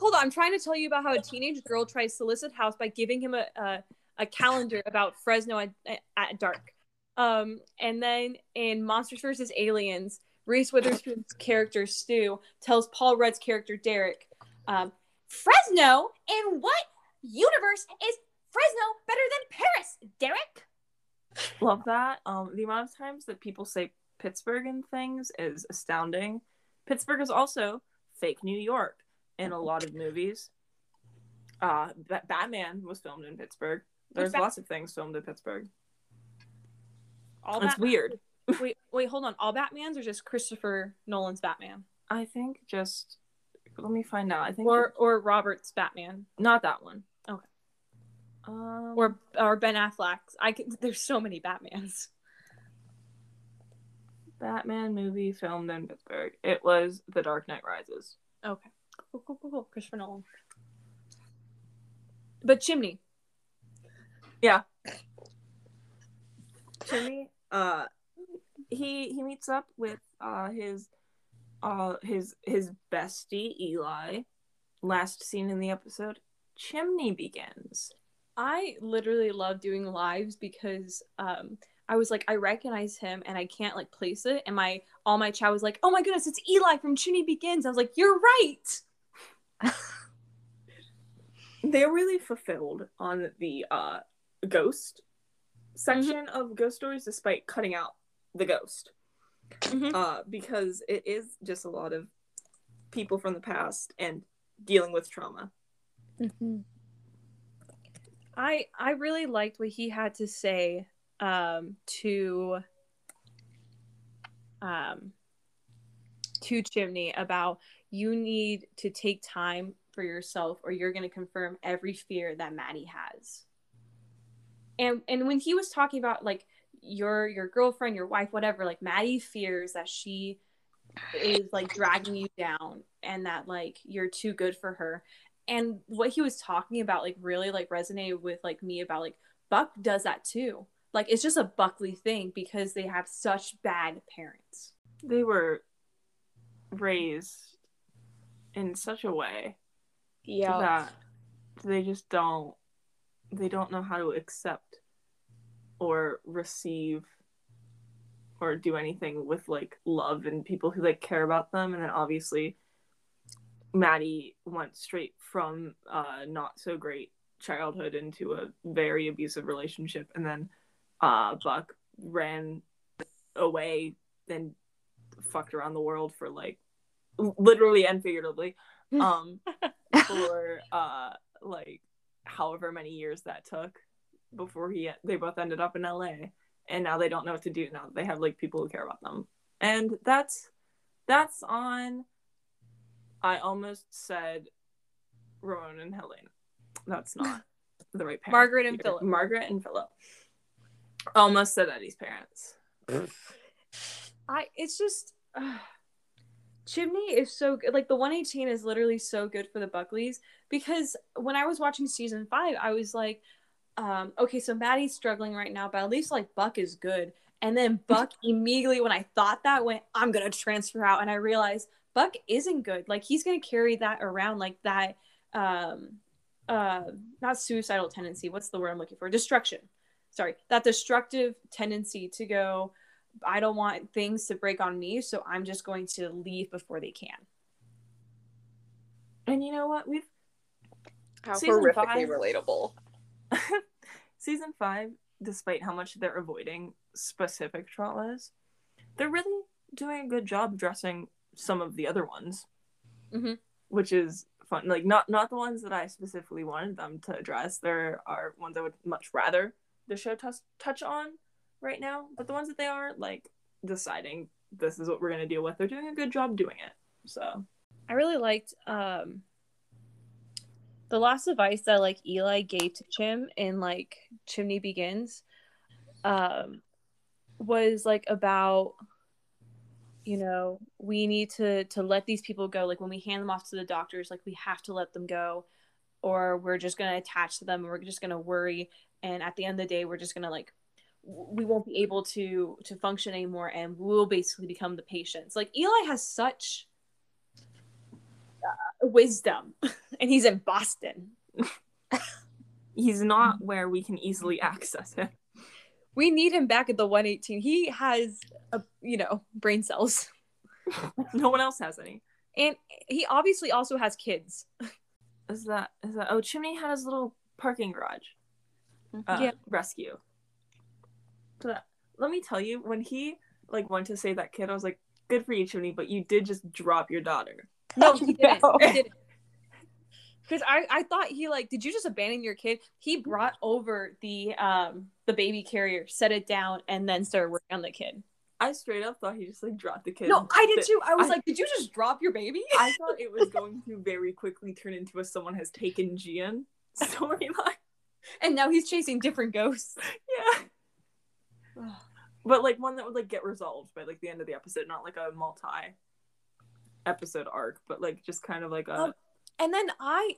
Hold on, I'm trying to tell you about how a teenage girl tries to solicit House by giving him a a, a calendar about Fresno at, at dark. Um, and then in Monsters vs. Aliens, Reese Witherspoon's character Stu tells Paul Rudd's character Derek, um, "Fresno in what universe is Fresno better than Paris, Derek?" Love that. Um, the amount of times that people say Pittsburgh and things is astounding. Pittsburgh is also fake New York in a lot of movies. Uh, Ba- Batman was filmed in Pittsburgh. There's Bat- lots of things filmed in Pittsburgh. All It's Bat- weird. Wait, wait, hold on. All Batman's or just Christopher Nolan's Batman, I think just let me find out. I think or or Robert's Batman, not that one. Okay. Um, or or Ben Affleck's? I can, there's so many Batmans. Batman movie filmed in Pittsburgh. It was The Dark Knight Rises. Okay, cool, cool, cool, cool. Christopher Nolan. But Chimney, Jimmy, uh, he he meets up with uh his uh his his bestie Eli. Last scene in the episode, chimney begins. I literally love doing lives because um I was like I recognize him and I can't like place it and my all my chat was like oh my goodness it's Eli from Chimney Begins I was like you're right They're really fulfilled on the uh ghost section of ghost stories, despite cutting out the ghost. Mhm. Uh, because it is just a lot of people from the past and dealing with trauma. I I really liked what he had to say um to um to Chimney about you need to take time for yourself or you're going to confirm every fear that Maddie has. And and when he was talking about like your your girlfriend, your wife, whatever, like Maddie fears that she is like dragging you down and that like you're too good for her and what he was talking about like really like resonated with like me about like buck does that too like it's just a buckley thing because they have such bad parents. They were raised in such a way yeah. that they just don't they don't know how to accept or receive or do anything with like love and people who like care about them. And then obviously Maddie went straight from uh not so great childhood into a very abusive relationship. And then uh Buck ran away and fucked around the world for like literally and figuratively um for uh like however many years that took before he they both ended up in LA and now they don't know what to do now. That they have like people who care about them. And that's that's on I almost said Ramon and Helene that's not the right parent Margaret and. Philip. Margaret and Philip almost said Eddie's parents. I it's just uh, chimney is so good like the 118 is literally so good for the buckleys because when i was watching season five i was like um okay so maddie's struggling right now but at least like buck is good. And then buck immediately when i thought that went i'm gonna transfer out and i realized buck isn't good. Like he's gonna carry that around like that um uh not suicidal tendency. What's the word i'm looking for? Destruction sorry that destructive tendency to go i don't want things to break on me so i'm just going to leave before they can and you know what we've How Season horrifically five. relatable. season five, despite how much they're avoiding specific traumas, they're really doing a good job addressing some of the other ones, Mhm. which is fun. Like not not the ones that I specifically wanted them to address. There are ones I would much rather the show touch touch on right now, but the ones that they are like deciding this is what we're gonna deal with. They're doing a good job doing it. So I really liked um the last of ice that like Eli gave to Chim in like Chimney Begins um was like about you know we need to to let these people go like when we hand them off to the doctors like we have to let them go or we're just going to attach to them and we're just going to worry and at the end of the day we're just going to like we won't be able to to function anymore and we'll basically become the patients like eli has such uh, wisdom and he's in boston he's not where we can easily access him. we need him back at the 118 he has a you know brain cells no one else has any. And he obviously also has kids. Is that is that? Oh, Chimney had his little parking garage. Uh, Yeah. Rescue. So let me tell you, when he like went to save that kid, I was like, "Good for you, Chimney," but you did just drop your daughter. No, he didn't. No. He didn't. Because I, I thought he like, did you just abandon your kid? He brought over the um the baby carrier, set it down, and then started working on the kid. I straight up thought he just like dropped the kid. No, I did too. I was I- like, did you just drop your baby? I thought it was going to very quickly turn into a someone has taken Jee-Yun storyline. And now he's chasing different ghosts. Yeah. But like one that would like get resolved by like the end of the episode, not like a multi episode arc, but like just kind of like a Oh. And then I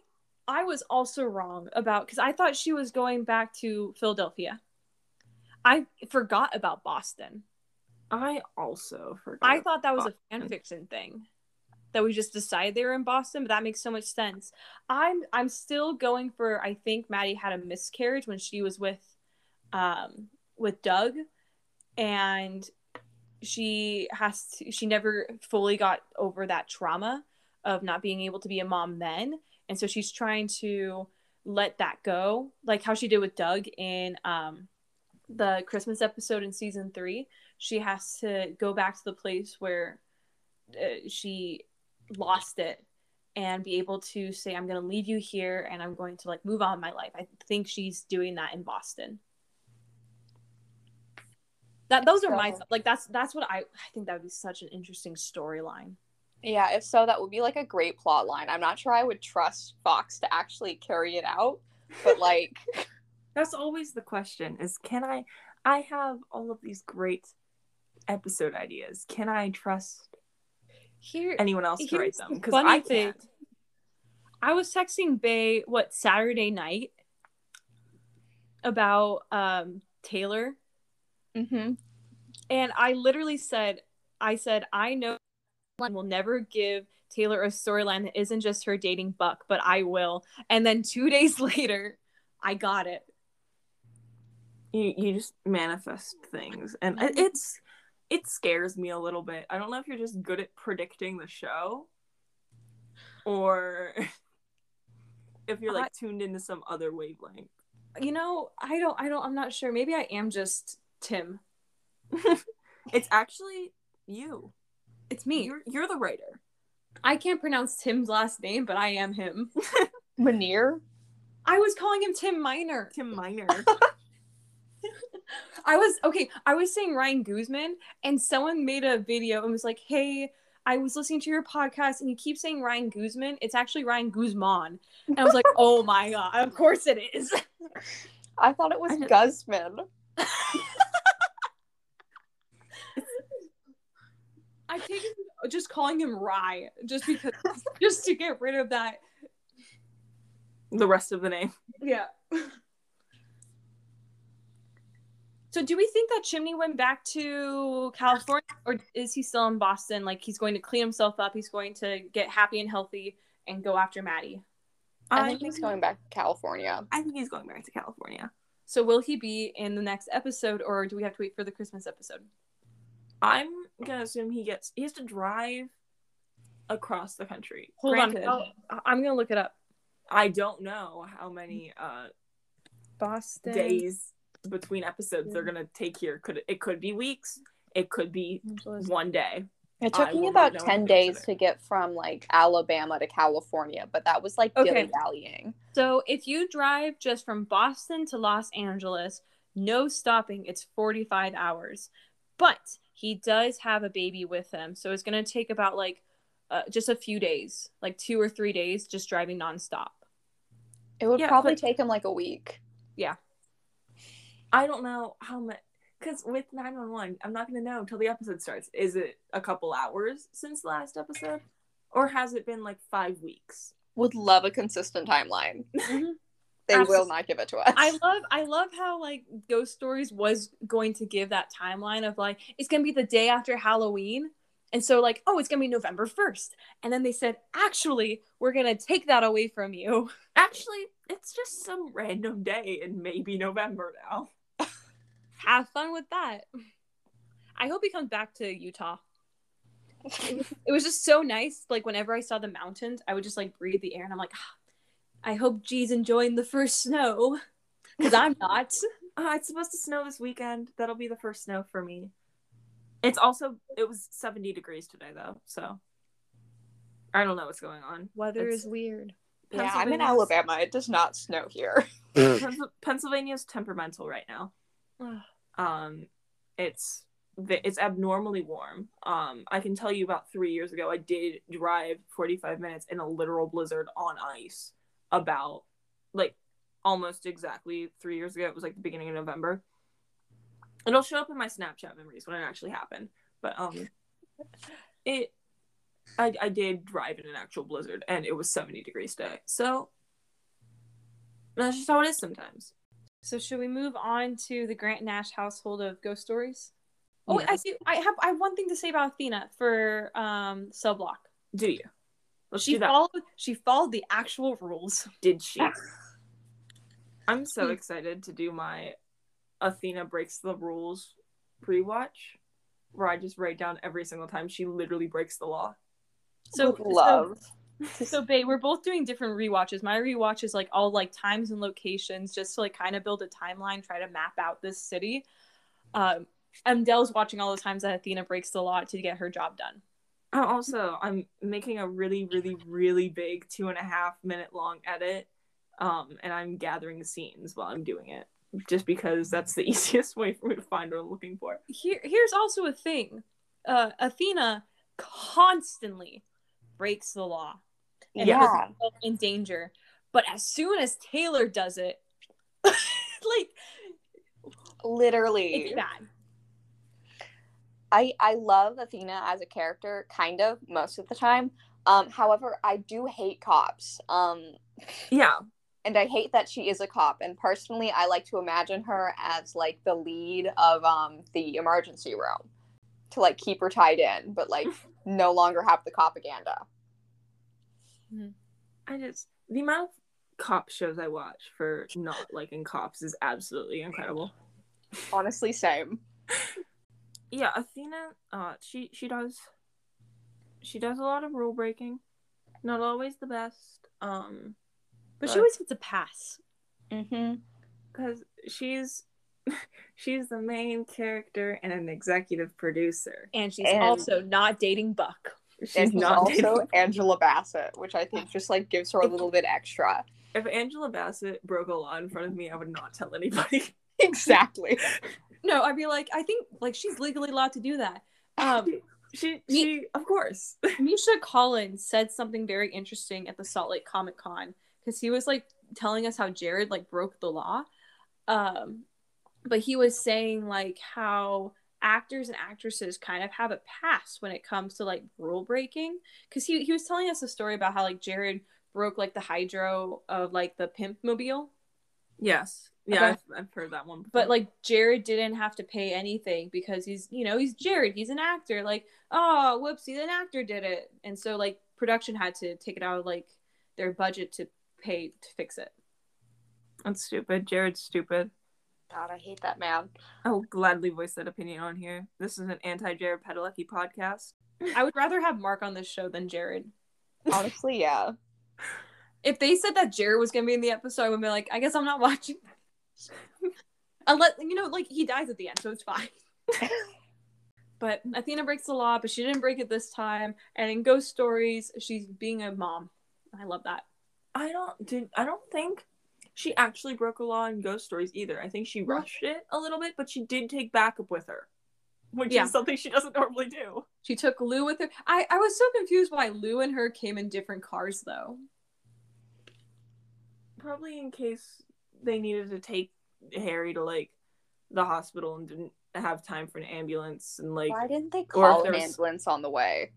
I was also wrong about because I thought she was going back to Philadelphia. I forgot about Boston. I also forgot. I thought that was a fan fiction thing. That we just decided they were in Boston, but that makes so much sense. I'm I'm still going for I think Maddie had a miscarriage when she was with um with Doug and she has to, she never fully got over that trauma of not being able to be a mom then and so she's trying to let that go like how she did with Doug in um the Christmas episode in season 3 she has to go back to the place where uh, she lost it and be able to say i'm going to leave you here and i'm going to like move on with my life i think she's doing that in boston that those are my So- like that's that's what i i think that would be such an interesting storyline Yeah, if so, that would be like a great plot line. I'm not sure I would trust Fox to actually carry it out, but like, That's always the question: is can I? I have all of these great episode ideas. Can I trust here anyone else to write them? Because funny I thing. can't. i was texting Bahy what saturday night about um taylor mm-hmm. And I literally said, I said, I know I will never give Taylor a storyline that isn't just her dating Buck, but I will. And then two days later, I got it. You you just manifest things, and Mm-hmm. it's it scares me a little bit. I don't know if you're just good at predicting the show, or if you're like tuned into some other wavelength. You know, I don't, I don't, I'm not sure. Maybe I am just Tim. It's actually you. It's me. You're you're the writer. I can't pronounce Tim's last name, but I am him. Manir. I was calling him Tim Miner. Tim Miner. I was okay. I was saying Ryan Guzman, and someone made a video and was like, "Hey, I was listening to your podcast, and you keep saying Ryan Guzman. It's actually Ryan Guzman." And I was like, "Oh my god! Of course it is." I thought it was Guzman. I think just calling him Rye just because, just to get rid of that. the rest of the name. Yeah. So, do we think that Chimney went back to California, or is he still in Boston? Like he's going to clean himself up, he's going to get happy and healthy, and go after Maddie. I think he's going back to California. I think he's going back to California. So, will he be in the next episode, or do we have to wait for the Christmas episode? I'm gonna assume he gets he has to drive across the country. Hold Granted, on, I'll- I'm gonna look it up. I don't know how many uh Boston days between episodes they're gonna take here. Could it could be weeks, it could be one day. It took me about 10 days to get from like Alabama to California, but that was like Okay. dilly dallying. So, if you drive just from Boston to Los Angeles, no stopping, it's 45 hours. But he does have a baby with him, so it's going to take about like uh, just a few days, like two or three days, just driving nonstop. It would Yeah, probably but- take him like a week. I don't know how much because with 911, I'm not gonna know until the episode starts. Is it a couple hours since the last episode? Or has it been like five weeks? Would love a consistent timeline. Mm-hmm. They Absol- will not give it to us. I love I love how like Ghost Stories was going to give that timeline of like it's gonna be the day after Halloween. And so like, oh, it's gonna be November 1st. And then they said, actually, we're gonna take that away from you. Actually, it's just some random day in maybe November now. Have fun with that. I hope he comes back to Utah. it was just so nice. Like whenever I saw the mountains, I would just like breathe the air, and I'm like, ah, I hope G's enjoying the first snow, because I'm not. Uh, it's supposed to snow this weekend. That'll be the first snow for me. It's also it was 70 degrees today though, so I don't know what's going on. Weather It's- is weird. Yeah, I'm in Alabama. It does not snow here. Pennsy- Pennsylvania's temperamental right now. Um, it's it's abnormally warm. Um, I can tell you about three years ago, I did drive 45 minutes in a literal blizzard on ice. About like almost exactly three years ago. It was like the beginning of November. It'll show up in my Snapchat memories when it actually happened. But um, it I I did drive in an actual blizzard and it was 70 degrees today. So that's just how it is sometimes. So should we move on to the Grant Nash household of ghost stories? Oh, I Yes. do. I have. I have one thing to say about Athena for um cell block. Do you? Let's She do that. followed. She followed the actual rules. Did she? I'm so Hmm. excited to do my Athena breaks the rules pre-watch, where I just write down every single time she literally breaks the law. So Would love. So, so babe, we're both doing different rewatches. My rewatch is like all like times and locations, just to like kind of build a timeline, try to map out this city. Um, and Del's watching all the times that Athena breaks the law to get her job done. Oh, also, I'm making a really, really, really big two and a half minute long edit, um, and I'm gathering scenes while I'm doing it, just because that's the easiest way for me to find what I'm looking for. Here, here's also a thing. Uh, Athena constantly breaks the law and Yeah. in danger. But as soon as Taylor does it, like Literally. it's bad. I I love Athena as a character, kind of most of the time. Um, however, I do hate cops. Um, Yeah, and I hate that she is a cop. And personally, I like to imagine her as like the lead of um the emergency room to like keep her tied in, but like no longer have the propaganda. I just the amount of cop shows I watch for not liking cops is absolutely incredible. Honestly, same. Yeah, Athena, uh, she she does she does a lot of rule breaking. Not always the best. Um, But she always gets a pass. Mm-hmm. because she's she's the main character and an executive producer. And she's And- also not dating Buck. She's and not also dating- Angela Bassett, which I think just like gives her a little bit extra. If Angela Bassett broke a law in front of me, I would not tell anybody. Exactly. No, I'd be like, I think like she's legally allowed to do that. Um, she Me- she of course. Misha Collins said something very interesting at the Salt Lake Comic Con because he was like telling us how Jared like broke the law. Um, but he was saying like how actors and actresses kind of have a pass when it comes to like rule breaking because he, he was telling us a story about how like Jared broke like the hydro of like the pimp mobile yes. Yeah, Okay. I've, I've heard that one. Before. but like Jared didn't have to pay anything because he's you know he's Jared he's an actor like oh whoopsie an actor did it and so like production had to take it out of like their budget to pay to fix it that's stupid. Jared's stupid. God, I hate that man. I will gladly voice that opinion on here. This is an anti-Jared Padalecki podcast. I would rather have Mark on this show than Jared Honestly, yeah. if they said that Jared was gonna be in the episode I would be like I guess I'm not watching unless you know like he dies at the end so it's fine but Athena breaks the law but she didn't break it this time and in Ghost Stories she's being a mom I love that I don't did I don't think she actually broke a law in Ghost Stories either. I think she rushed it a little bit, but she did take backup with her, which Yeah. is something she doesn't normally do. She took Lou with her. I, I was so confused why Lou and her came in different cars though. Probably in case they needed to take Harry to like the hospital and didn't have time for an ambulance and like Why didn't they call there an was- ambulance on the way?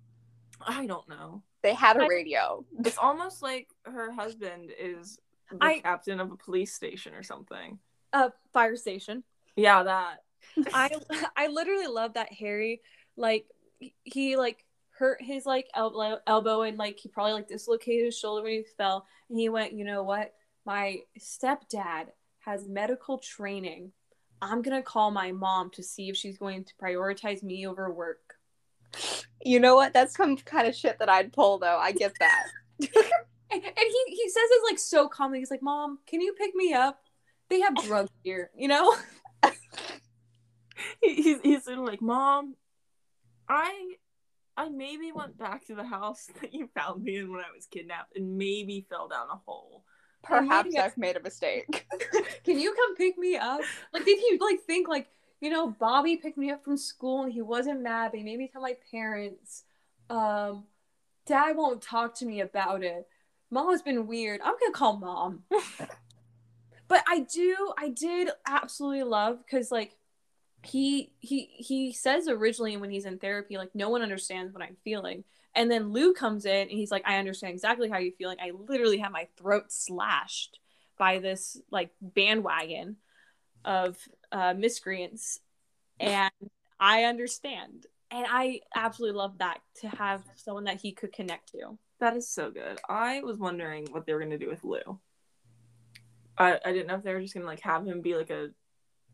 I don't know. They had a radio. It's almost like her husband is the I- captain of a police station or something. A fire station. Yeah, that. I I literally love that Harry like he like hurt his like elbow elbow and like he probably like dislocated his shoulder when he fell and he went you know what my stepdad has medical training I'm gonna call my mom to see if she's going to prioritize me over work You know what? That's some kind of shit that I'd pull though. I get that. And, and he he says it like so calmly. He's like, "Mom, can you pick me up? They have drugs here, you know." He's he's sort of like, Mom, I I maybe went back to the house that you found me in when I was kidnapped and maybe fell down a hole. Perhaps I've made a mistake. Can you come pick me up? Like, did he like think like you know Bobby picked me up from school and he wasn't mad, but he made me tell my parents. Um, Dad won't talk to me about it. Mom has been weird. I'm gonna call mom. but I do, I did absolutely love because like he he he says originally when he's in therapy like no one understands what I'm feeling. And then Lou comes in and he's like, I understand exactly how you're feeling. I literally have my throat slashed by this like bandwagon of uh, miscreants, and I understand. And I absolutely love that to have someone that he could connect to. That is so good. I was wondering what they were gonna do with Lou. I I didn't know if they were just gonna like have him be like a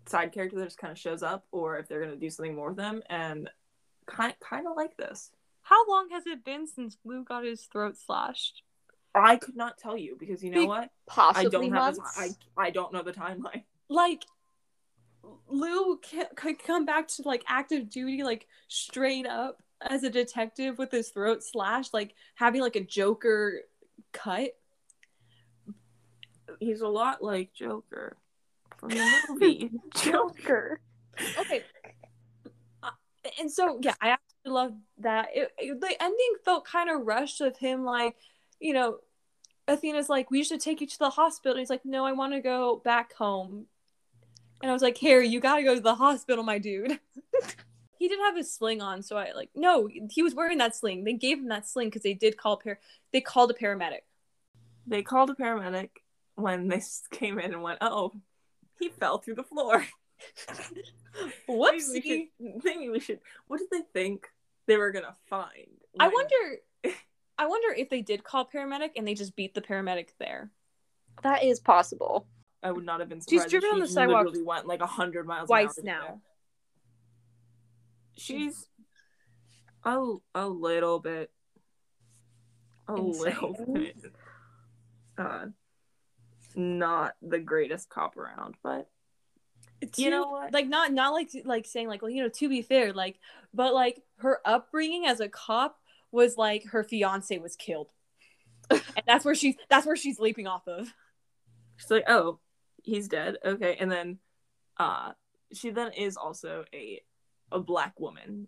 side character that just kind of shows up, or if they're gonna do something more with him. And kind kind of like this. How long has it been since Lou got his throat slashed? I could not tell you because you know Be- what? Possibly I don't have months. the, I I don't know the timeline. Like Lou ca- could come back to like active duty, like straight up as a detective with his throat slashed, like having like a Joker cut. He's a lot like Joker from the movie Joker. okay. Uh, and so yeah, I actually love that. It, it- the ending felt kind of rushed with him, like you know, Athena's like, "We should take you to the hospital." And he's like, "No, I want to go back home." And I was like, "Harry, you gotta go to the hospital, my dude." he did have his sling on, so I like no, he was wearing that sling. They gave him that sling because they did call a par. They called a paramedic. They called a paramedic when they came in and went, "Oh, he fell through the floor." Maybe we Whoopsie. should, maybe we should. What did they think they were gonna find? I wonder. I wonder if they did call paramedic and they just beat the paramedic there. that is possible. I would not have been She's surprised. if driven on the sidewalk literally went like hundred miles an twice hour to get now. She's a a little bit, a little bit, uh, not the greatest cop around, but You know what? Like not not like like saying like well you know to be fair like but like her upbringing as a cop was like her fiance was killed, and that's where she's that's where she's leaping off of. she's like, oh, he's dead. Okay, and then, uh, she then is also a a black woman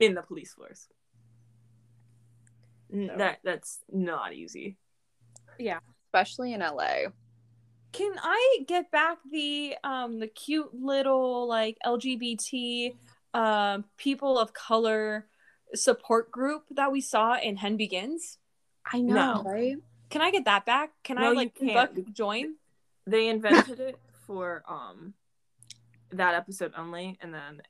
in the police force. N- So- That that's not easy. Yeah, especially in LA. Can I get back the um the cute little like LGBT um people of color support group that we saw in Hen Begins? I know, right? Can I get that back? Can No, I like can't. Buck join? They invented it for um that episode only, and then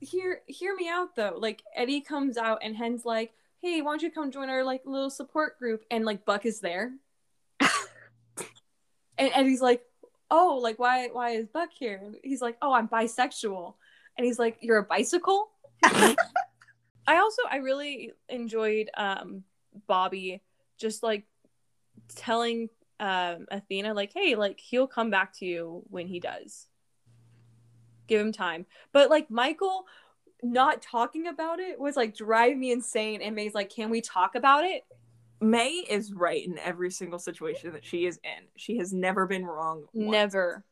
hear hear me out though. Like Eddie comes out and Hen's like, "Hey, why don't you come join our like little support group?" And like Buck is there, and Eddie's like, "Oh, like why why is Buck here?" And he's like, "Oh, I'm bisexual," and he's like, "You're a bicycle." I also I really enjoyed um Bobby just like telling um Athena like, "Hey, like he'll come back to you when he does." Give him time. But like Michael not talking about it was like driving me insane and May's like, "Can we talk about it?" May is right in every single situation that she is in. She has never been wrong. once. Never.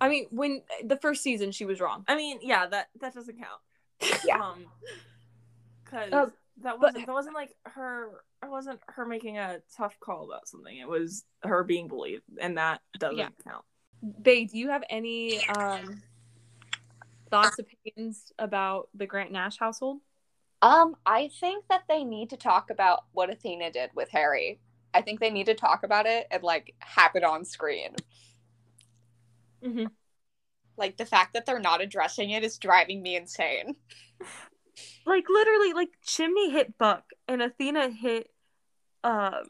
I mean, when the first season she was wrong. I mean, yeah, that that doesn't count. Yeah. Um, because Uh, that wasn't that wasn't like her. It wasn't her making a tough call about something. It was her being bullied, and that doesn't Yeah. count. Bahy, do you have any um thoughts, opinions about the Grant Nash household? Um, I think that they need to talk about what Athena did with Harry. I think they need to talk about it and like have it on screen. Mm-hmm. Like the fact that they're not addressing it is driving me insane. Like literally, like Chimney hit Buck and Athena hit um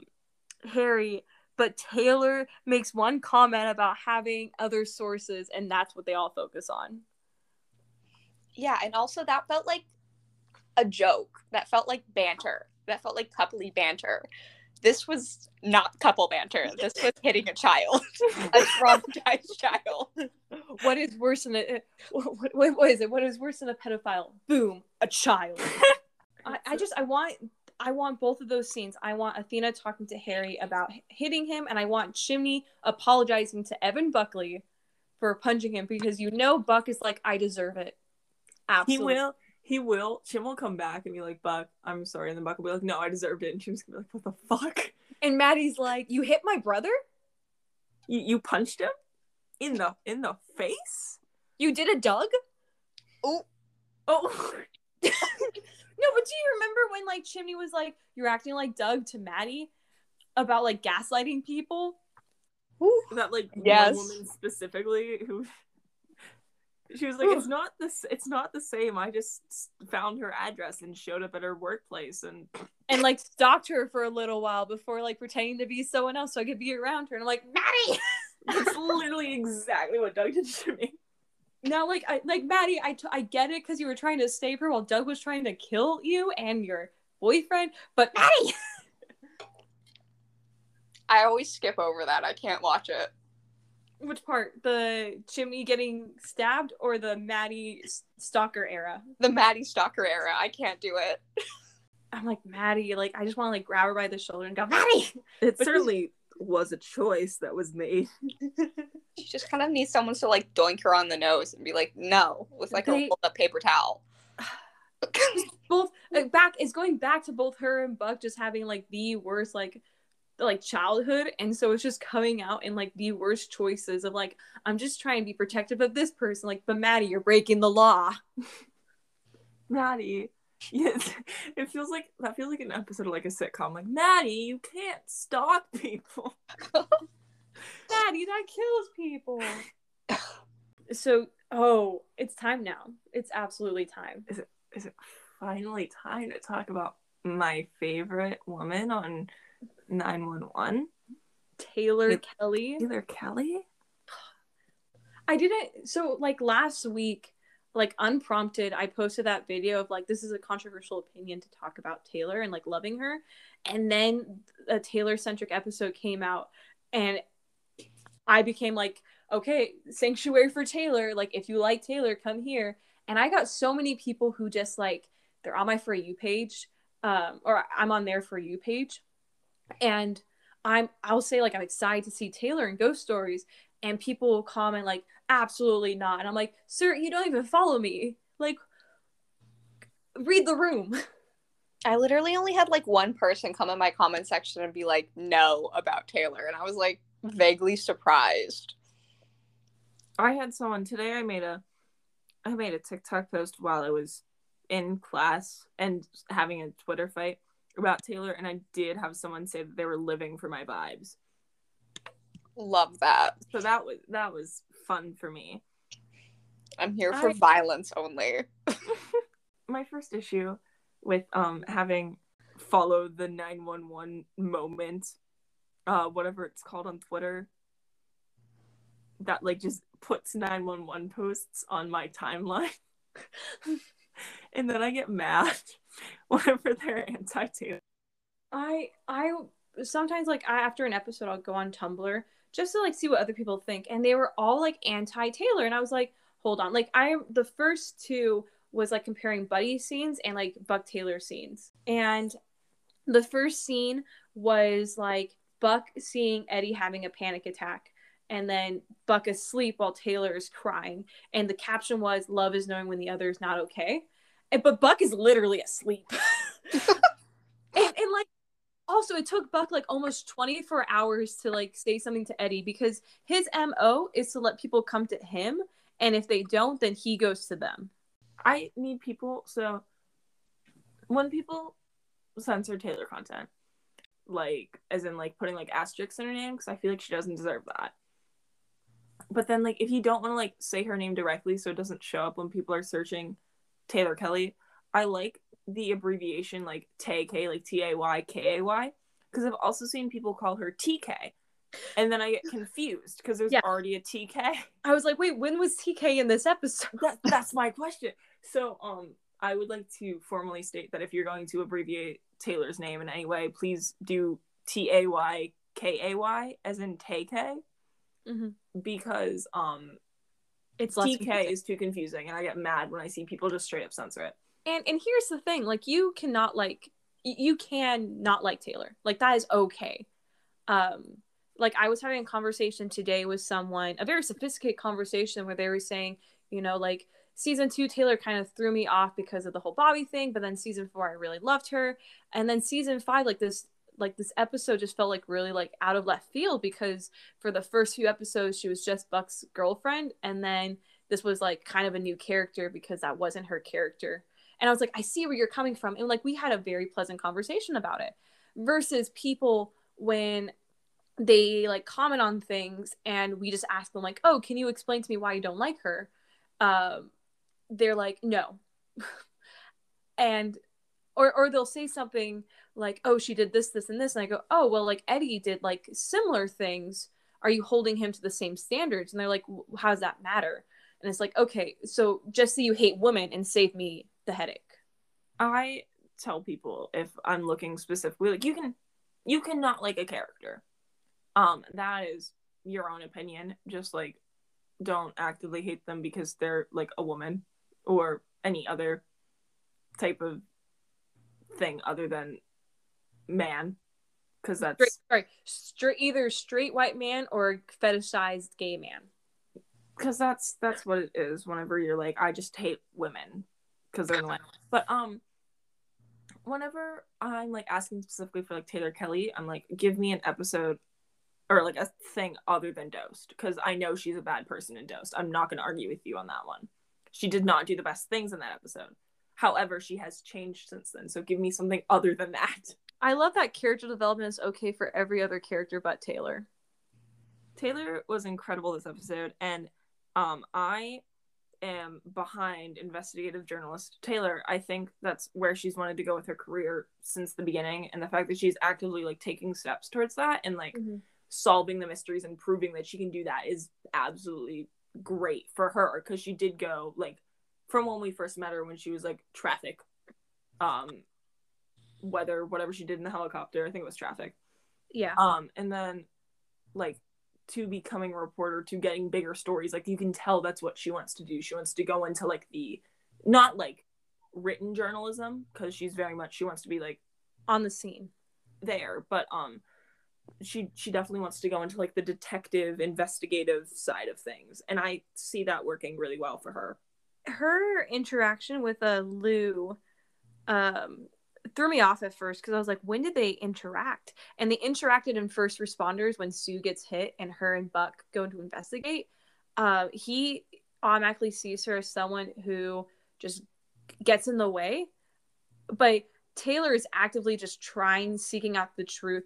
Harry, but Taylor makes one comment about having other sources, and that's what they all focus on. Yeah, and also that felt like a joke. That felt like banter. That felt like coupley banter. This was not couple banter. This was hitting a child, a traumatized child. What is worse than a what, what, what is it? What is worse than a pedophile? Boom, a child. I, I just I want I want both of those scenes. I want Athena talking to Harry about hitting him, and I want Chimney apologizing to Evan Buckley for punching him because you know Buck is like, I deserve it. Absolutely. He will. He will. Chim will come back and be like, Buck, I'm sorry. And then Buck will be like, No, I deserved it. And Chim's gonna be like, What the fuck? And Maddie's like, You hit my brother? You, you punched him in the in the face? You did a Doug? Oh, Oh, No, but do you remember when like Chimney was like, You're acting like Doug to Maddie about like gaslighting people? that like Yes. one woman specifically who. She was like, "It's not this. It's not the same. I just found her address and showed up at her workplace, and And like stalked her for a little while before like pretending to be someone else so I could be around her. And I'm like, Maddie! that's literally exactly what Doug did to me." Now, like, I like Maddie, I, t- I get it because you were trying to save her while Doug was trying to kill you and your boyfriend, but Maddie, I always skip over that. I can't watch it. Which part? The Chimney getting stabbed or the Maddie stalker era? The Maddie Stalker era. I can't do it. I'm like Maddie, like I just want to like grab her by the shoulder and go, Maddie. It But- certainly was a choice that was made. She just kind of needs someone to like doink her on the nose and be like, no, with like They- a rolled up paper towel. Both uh, back is going back to both her and Buck just having like the worst like like childhood and so it's just coming out in like the worst choices of like i'm just trying to be protective of this person like but maddie you're breaking the law Maddie. Yes, it feels like that feels like an episode of like a sitcom. Like Maddie, you can't stalk people. Maddie, that kills people. so, oh, it's time now. It's absolutely time. Is it is it finally time to talk about my favorite woman on nine one one? Taylor It- Kelly. Taylor Kelly. I didn't. So, like last week, like unprompted, I posted that video of like, this is a controversial opinion to talk about Taylor and like loving her. And then a Taylor centric episode came out, and I became like, okay, sanctuary for Taylor. Like, if you like Taylor, come here. And I got so many people who just like, they're on my For You page, um, or I'm on their For You page. And I'm, I'll say, like, I'm excited to see Taylor in Ghost Stories. And people will comment, like, absolutely not. And I'm like, sir, you don't even follow me. Like, read the room. I literally only had like one person come in my comment section and be like, no, about Taylor. And I was like vaguely surprised. I had someone today. I made a, I made a TikTok post while I was in class and having a Twitter fight about Taylor, and I did have someone say that they were living for my vibes. Love that. So that was that was fun for me. I'm here for I- violence only. my first issue with um having followed the 911 moment uh whatever it's called on twitter that like just puts 911 posts on my timeline and then i get mad whenever they're anti-taylor. I I sometimes like I, after an episode I'll go on Tumblr just to like see what other people think. And they were all like anti Taylor and I was like hold on. Like I the first two was like comparing Buddie scenes and like Buck Taylor scenes. And the first scene was like Buck seeing Eddie having a panic attack and then Buck is asleep while Taylor is crying. And the caption was love is knowing when the other is not okay. And, but Buck is literally asleep. And, and like also it took buck like almost 24 hours to like say something to eddie because his mo is to let people come to him. And if they don't then he goes to them. I need people so when people censor taylor content like as in like putting like asterisks in her name because i feel like she doesn't deserve that but then like if you don't want to like say her name directly so it doesn't show up when people are searching taylor kelly i like the abbreviation like tay like t-a-y-k-a-y because i've also seen people call her tk and then i get confused because there's Yeah. already a tk i was like wait when was tk in this episode that, that's my question so um I would like to formally state that if you're going to abbreviate Taylor's name in any way, please do T A Y K A Y as in Tay K Mhm. Because um It's TK is too confusing and I get mad when I see people just straight up censor it. and and here's the thing like you cannot like you can not like taylor. Like that is okay. Um like i was having a conversation today with someone a very sophisticated conversation where they were saying you know like season two taylor kind of threw me off because of the whole bobby thing but then season four i really loved her. And then season five like this like this episode just felt like really like out of left field because for the first few episodes she was just buck's girlfriend and then this was like kind of a new character because that wasn't her character and I was like, I see where you're coming from. And like, we had a very pleasant conversation about it versus people when they like comment on things and we just ask them, like, oh, can you explain to me why you don't like her? Um, they're like, no. and, or, or they'll say something like, oh, she did this, this, and this. And I go, oh, well, like Eddie did like similar things. Are you holding him to the same standards? And they're like, how does that matter? And it's like, okay, so just so you hate women and save me the headache. I tell people if I'm looking specifically like you can you cannot like a character. Um that is your own opinion. Just like don't actively hate them because they're like a woman or any other type of thing other than man because that's Straight, sorry, straight either straight white man or fetishized gay man. because that's that's what it is whenever you're like i just hate women because they're annoying. But um whenever i'm like asking specifically for like taylor kelly i'm like give me an episode or like a thing other than dosed because i know she's a bad person in dosed. I'm not going to argue with you on that one. She did not do the best things in that episode. However she has changed since then so give me something other than that I love that character development is okay for every other character but Taylor. Taylor was incredible this episode, and um, I am behind investigative journalist Taylor. I think that's where she's wanted to go with her career since the beginning, and the fact that she's actively like taking steps towards that and like Mhm. solving the mysteries and proving that she can do that is absolutely great for her because she did go like from when we first met her when she was like traffic, um, weather whatever she did in the helicopter. I think it was traffic Yeah. um and then like to becoming a reporter to getting bigger stories like you can tell that's what she wants to do she wants to go into like the not like written journalism because she's very much she wants to be like On the scene. there but um she she definitely wants to go into like the detective investigative side of things and i see that working really well for her Her interaction with uh, Lou um, threw me off at first because I was like, when did they interact? And they interacted in First Responders when Sue gets hit and her and Buck go to investigate. Uh, he automatically sees her as someone who just gets in the way. But Taylor is actively just trying, seeking out the truth,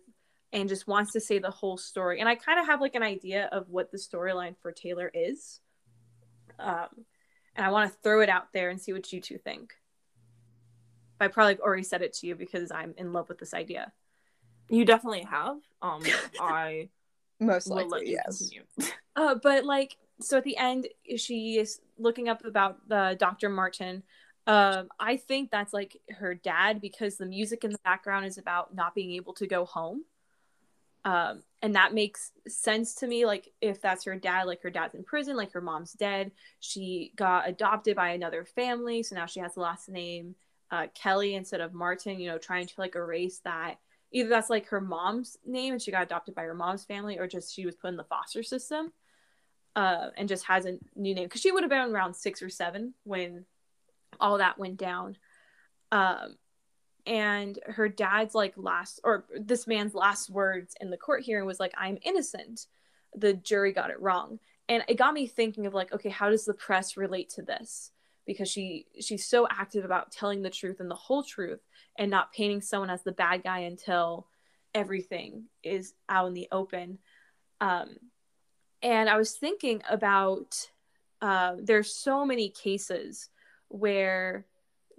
and just wants to say the whole story. And I kind of have like an idea of what the storyline for Taylor is. Um, and I want to throw it out there and see what you two think. I probably already said it to you because I'm in love with this idea. you definitely have um i Most will let likely, you yes. Uh, but like, so at the end, she is looking up about the Dr. Martin. Um, I think that's like her dad because the music in the background is about not being able to go home. Um, and that makes sense to me. Like, if that's her dad, like her dad's in prison, like her mom's dead. She got adopted by another family, so now she has the last name uh, Kelly instead of Martin. You know, trying to like erase that. Either that's like her mom's name and she got adopted by her mom's family, or just she was put in the foster system uh, and just has a new name because she would have been around six or seven when all that went down. Um, and her dad's like last, or this man's last words in the court hearing was like, "I'm innocent." The jury got it wrong, and it got me thinking of like, okay, how does the press relate to this? Because she she's so active about telling the truth and the whole truth, and not painting someone as the bad guy until everything is out in the open. Um, and I was thinking about uh, there's so many cases where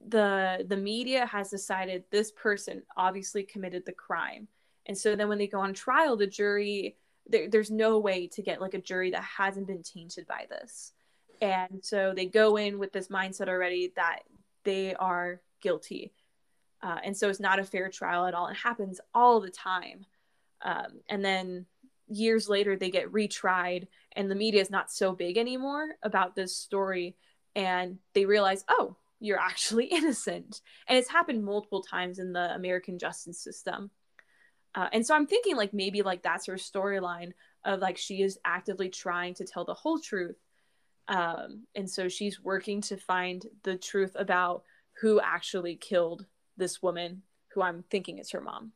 the the media has decided this person obviously committed the crime, and so then when they go on trial, the jury there, there's no way to get like a jury that hasn't been tainted by this, and so they go in with this mindset already that they are guilty. Uh, and so it's not a fair trial at all. It happens all the time. Um, and then years later, they get retried, and the media is not so big anymore about this story. And they realize, oh, you're actually innocent. And it's happened multiple times in the American justice system. Uh, and so I'm thinking, like, maybe like that's her storyline of like she is actively trying to tell the whole truth. Um, and so she's working to find the truth about who actually killed this woman who I'm thinking is her mom.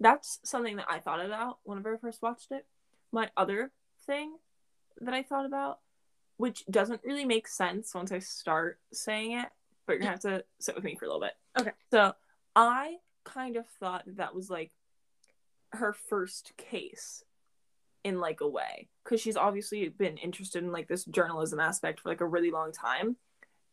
That's something that I thought about whenever I first watched it. My other thing that I thought about, which doesn't really make sense once I start saying it, but you're gonna have to sit with me for a little bit. Okay. So I kind of thought that was like her first case in like a way because she's obviously been interested in like this journalism aspect for like a really long time.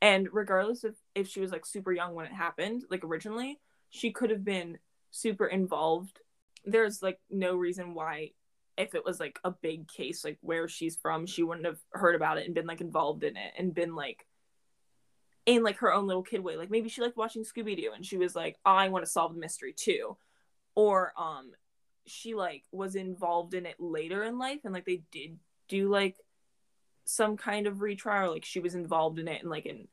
And regardless of if she was like super young when it happened like originally she could have been super involved. There's like no reason why if it was like a big case like where she's from she wouldn't have heard about it and been like involved in it and been like in like her own little kid way. Like maybe she liked watching scooby-doo and she was like i want to solve the mystery too. Or um she like was involved in it later in life and like they did do like some kind of retrial like she was involved in it in like an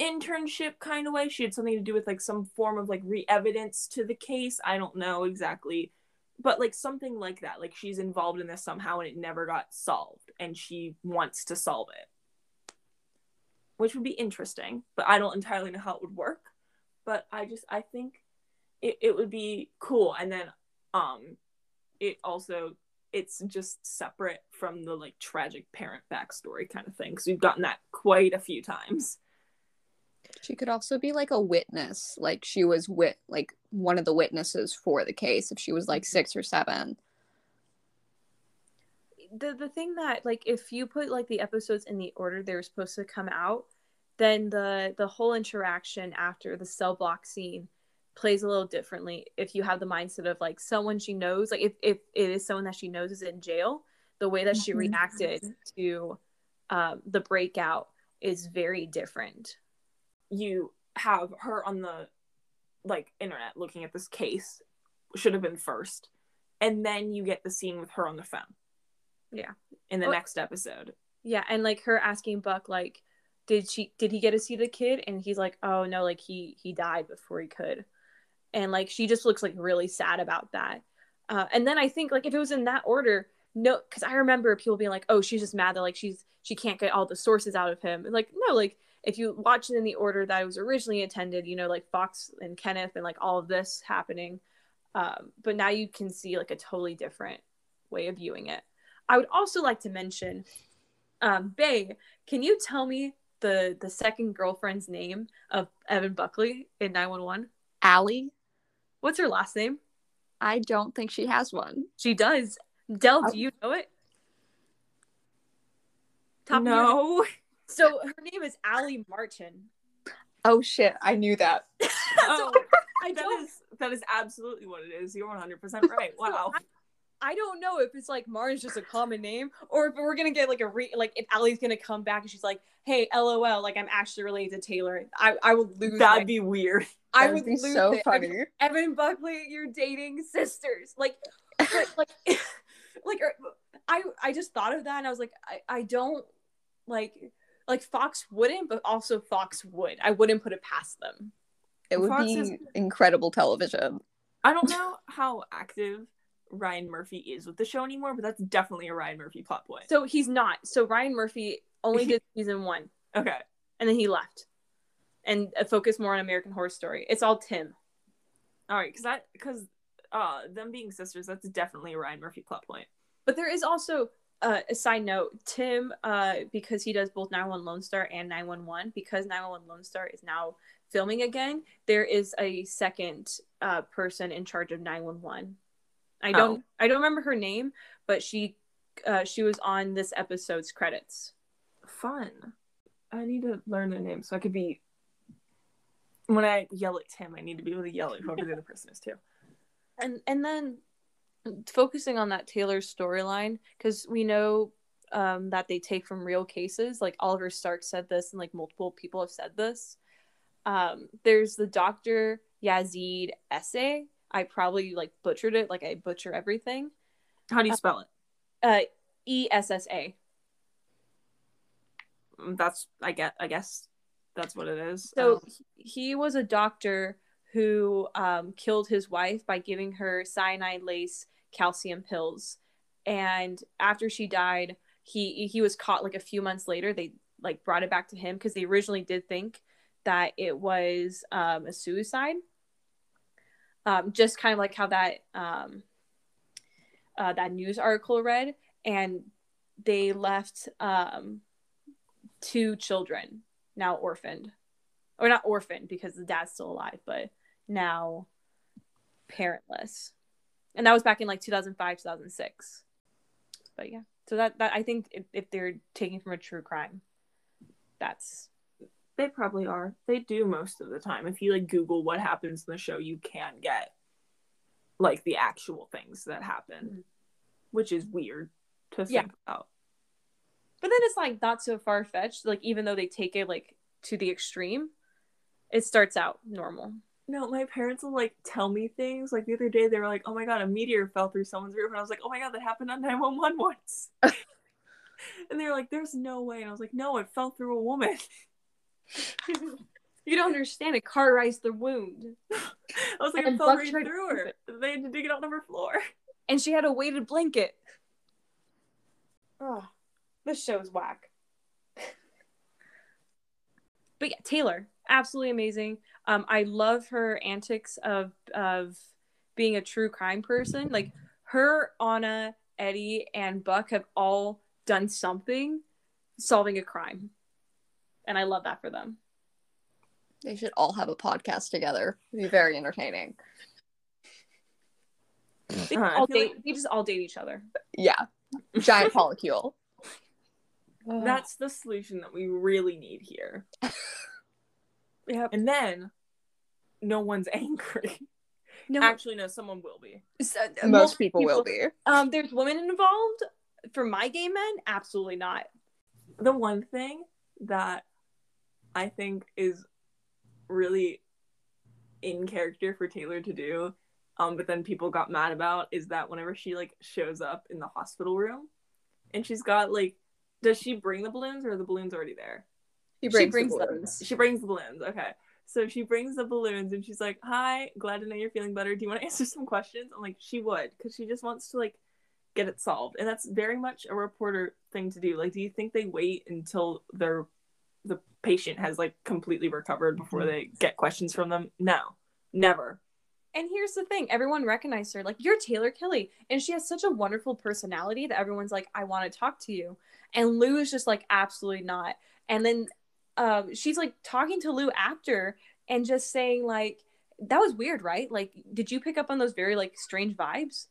internship kind of way. She had something to do with like some form of like re-evidence to the case. I don't know exactly but like something like that. Like she's involved in this somehow and it never got solved and she wants to solve it. Which would be interesting but i don't entirely know how it would work. But i just i think it, it would be cool. And then um it also it's just separate from the like tragic parent backstory kind of thing because we've gotten that quite a few times. She could also be like a witness like she was wit like one of the witnesses for the case if she was like six or seven. The the thing that like if you put like the episodes in the order they were supposed to come out then the the whole interaction after the cell block scene plays a little differently if you have the mindset of like someone she knows like if, if it is someone that she knows is in jail the way that she Mhm. reacted to um, the breakout is very different. You have her on the like internet looking at this case should have been first and then you get the scene with her on the phone. Yeah. in the Well- next episode. Yeah and like her asking buck like did she did he get to see the kid? And he's like oh no like he he died before he could and like she just looks like really sad about that uh, and then i think like if it was in that order no because i remember people being like oh she's just mad that like she's she can't get all the sources out of him like no like if you watch it in the order that it was originally intended you know like fox and kenneth and like all of this happening um, but now you can see like a totally different way of viewing it i would also like to mention um, Bahy, can you tell me the the second girlfriend's name of Evan Buckley in 911? Ali? What's her last name? I don't think she has one. She does. Del, do oh. you know it? Top of your head. no So her name is Ali Martin. Oh shit, I knew that. oh, I that don't. is that is absolutely what it is you're 100% right wow I don't know if it's like Martin's just a common name, or if we're gonna get like a re like if Ali's gonna come back and she's like, "Hey, LOL, like I'm actually related to Taylor." I I would lose. that'd my- be weird I That would be lose so it. funny. Evan Buckley, you're dating sisters. Like, but, like, like, er, I I just thought of that and I was like, I I don't like like Fox wouldn't, but also Fox would. I wouldn't put it past them. It would Fox be is- incredible television. i don't know how active ryan murphy is with the show anymore but that's definitely a ryan murphy plot point So he's not. So Ryan Murphy only did season one, okay and then he left, and uh, focused more on American Horror Story. It's all Tim. all right because that because uh them being sisters that's definitely a ryan murphy plot point But there is also uh, a side note. Tim, uh, because he does both 911 Lone Star and 911, because 911 Lone Star is now filming again, there is a second uh, person in charge of 911. I don't, I don't remember her name, but she, uh, she was on this episode's credits. fun i need to learn their name so i could be when i yell at tim i need to be able to yell at whoever the other person is too and and then focusing on that Taylor storyline because we know um, that they take from real cases. Like Oliver Stark said this, and like multiple people have said this. Um, there's the Dr. Yazid essay. I probably like butchered it, like I butcher everything. How do you spell it? Uh, E S S A. Mm, That's I get. I guess that's what it is. So Um, he was a doctor who um, killed his wife by giving her cyanide lace calcium pills, and after she died, he he was caught like a few months later. They like brought it back to him because they originally did think that it was um, a suicide. Um, just kind of like how that um, uh, that news article read, and they left um, two children now orphaned. Or not orphaned because the dad's still alive but now parentless. And that was back in like 2005 2006 but yeah. So that, that i think if, if they're taking from a true crime that's they probably are. They do most of the time. If you like Google what happens in the show, you can get like the actual things that happen, Mhm. which is weird to think Yeah. about. but then it's like not so far-fetched like even though they take it like to the extreme it starts out normal No, my parents will like tell me things. Like the other day, they were like, "Oh my god, a meteor fell through someone's roof," and I was like, "Oh my god, that happened on nine one one once." and they were like, "There's no way," and I was like, "No, it fell through a woman." you don't understand. It cauterized the wound. I was like, And "It fell right through her." They had to dig it out on her floor. and she had a weighted blanket. Oh this show is whack. But yeah taylor absolutely amazing. Um i love her antics of of being a true crime person. Like her anna eddie and buck have all done something solving a crime and i love that for them They should all have a podcast together. It'd be very entertaining. they, Uh, all date, like- they just all date each other Yeah. Giant polycule. That's the solution that we really need here. yep And then no one's angry. no Actually, no, someone will be. so- Most most people will be. Um, there's women involved. For my gay men, absolutely not. The one thing that I think is really in character for Taylor to do, um, but then people got mad about is that whenever she like shows up in the hospital room and she's got like does she bring the balloons or are the balloons already there? She brings, brings the them. balloons. She brings the balloons. Okay. So she brings the balloons and she's like, Hi, glad to know you're feeling better. Do you want to answer some questions? I'm like, She would, because she just wants to like get it solved. And that's very much a reporter thing to do. Like, do you think they wait until their the patient has like completely recovered before they get questions from them? No. Never. And here's the thing: everyone recognized her. Like you're Taylor Kelly, and she has such a wonderful personality that everyone's like, "I want to talk to you." And Lou is just like, "Absolutely not." And then um, she's like talking to Lou after and just saying like, "That was weird, right? Like, did you pick up on those very like strange vibes?"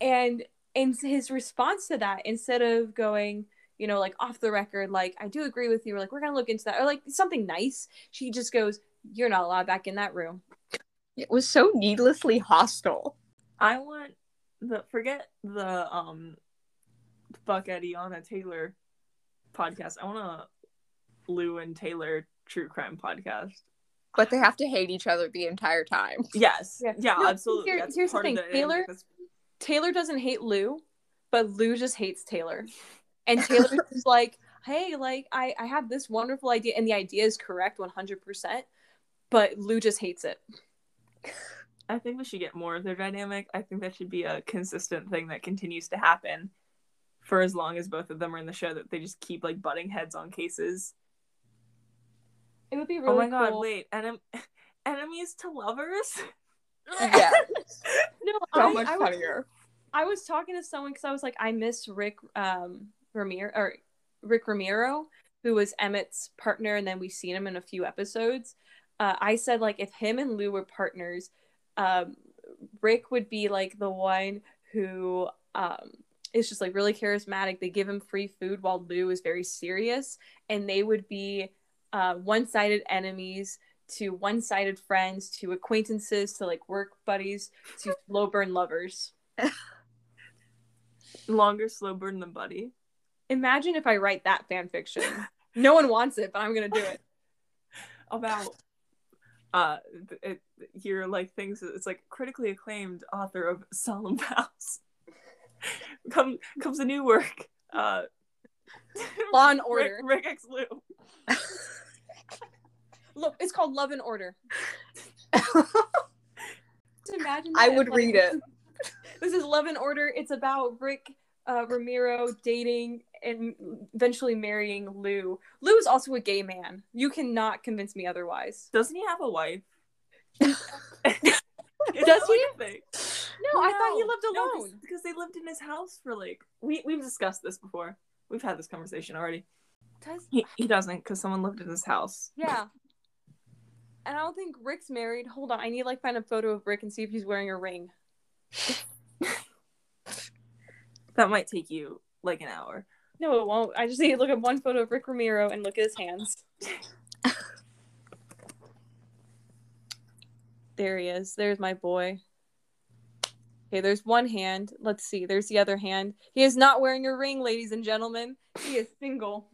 And and his response to that, instead of going, you know, like off the record, like I do agree with you, or like we're gonna look into that, or like something nice, she just goes, "You're not allowed back in that room." It was so needlessly hostile. I want the forget the um fuck Eddie on a Taylor podcast. I want a Lou and Taylor true crime podcast. But they have to hate each other the entire time. Yes. Yeah. Yeah, No, absolutely. here- That's here's the thing, of the Taylor- Taylor doesn't hate Lou, but Lou just hates Taylor. And Taylor's just like, hey, like I, I have this wonderful idea, and the idea is correct 100%, but Lou just hates it. I think we should get more of their dynamic. I think that should be a consistent thing that continues to happen for as long as both of them are in the show that they just keep like butting heads on cases. It would be really oh my god, wait, enem- enemies to lovers? Yeah. No, so I, much I was, funnier. I was talking to someone because I was like, I miss Rick um Ramiro or Rick Ramiro, who was Emmett's partner, and then we've seen him in a few episodes. Uh, I said like if him and Lou were partners, um, Rick would be like the one who um is just like really charismatic. They give him free food while Lou is very serious, and they would be uh, one-sided enemies to one-sided friends to acquaintances to like work buddies to slow burn lovers. Longer, slow burn than Buddie. Imagine if I write that fan fiction. No one wants it, but I'm gonna do it. About uh, it, you're like things. It's like critically acclaimed author of Solemn Vows. Come comes a new work. Uh, Law and Order. Rick X Lou. Look, it's called Love and Order. Imagine. I would like, read it. This is Love and Order. It's about Rick uh, Ramiro dating and eventually marrying Lou. Lou is also a gay man. You cannot convince me otherwise. Doesn't he have a wife? Does he? Thing? No, I thought he lived No, alone. because they lived in his house for like we we've discussed this before. We've had this conversation already. Does He he doesn't because someone lived in his house. yeah. And I don't think Rick's married. Hold on, I need to like find a photo of Rick and see if he's wearing a ring. That might take you like an hour. No, it won't. I just need to look at one photo of Rick Ramiro and look at his hands. there he is. There's my boy. Okay, there's one hand. Let's see. There's the other hand. He is not wearing a ring, ladies and gentlemen. He is single.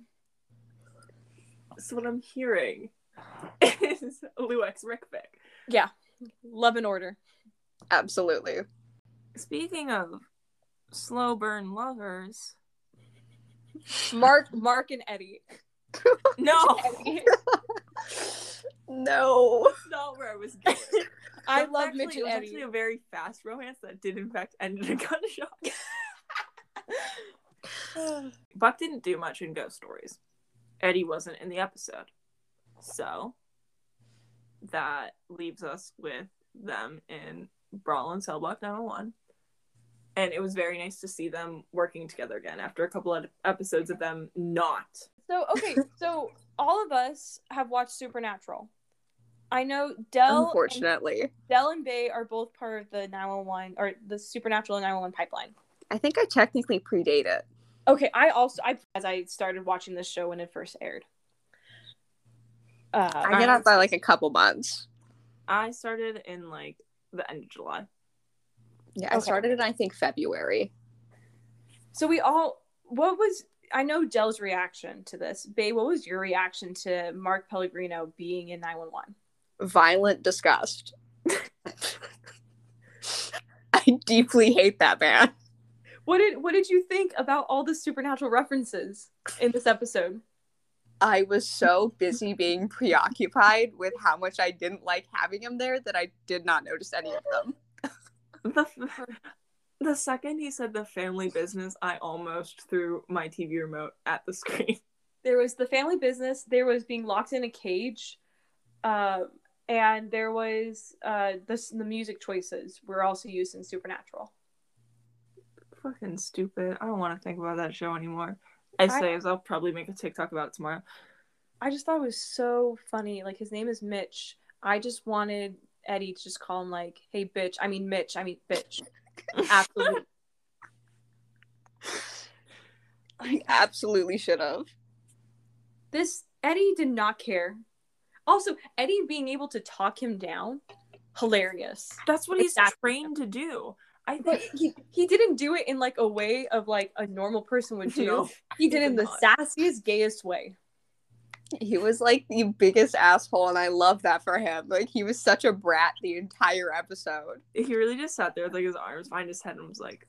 So what I'm hearing is Lou X Rick Vic. Yeah. Love and order. Absolutely. Speaking of slow burn lovers, Mark, Mark, and Eddie. no, Eddie. no. that's not where I was going. I love actually, Mitch and Eddie. actually a very fast romance that did in fact end in a gunshot. Buck didn't do much in Ghost Stories. Eddie wasn't in the episode. So that leaves us with them in Brawl and Cellblock 901. And it was very nice to see them working together again after a couple of episodes of them not. So okay, so all of us have watched Supernatural. I know Del and, Unfortunately. Del and Bahy are both part of the 911 or the Supernatural 911 pipeline. I think I technically predate it. Okay, I also I as I started watching this show when it first aired. Uh, I get out by like a couple months. I started in like the end of July. Yeah, I started in I think February. so we all what was I know Del's reaction to this. Bahy, what was your reaction to Mark Pellegrino being in 911? Violent disgust. I deeply hate that man. What did what did you think about all the supernatural references in this episode? I was so busy being preoccupied with how much I didn't like having him there that I did not notice any of them. The, the second he said the family business, I almost threw my TV remote at the screen. there was the family business there was being locked in a cage uh, and there was uh, the, the music choices were also used in supernatural Fucking stupid. I don't want to think about that show anymore. I I- say as I'll probably make a TikTok about it tomorrow. i just thought it was so funny like his name is mitch i just wanted eddie to just call him like hey bitch i mean mitch i mean bitch absolutely I absolutely should have. this eddie did not care also eddie being able to talk him down hilarious That's what he's Exactly. trained to do. I think he, he didn't do it in like a way of like a normal person would do No, he did it in the not. sassiest gayest way He was like the biggest asshole, and I love that for him. Like he was such a brat the entire episode. he really just sat there with like his arms behind his head and was like,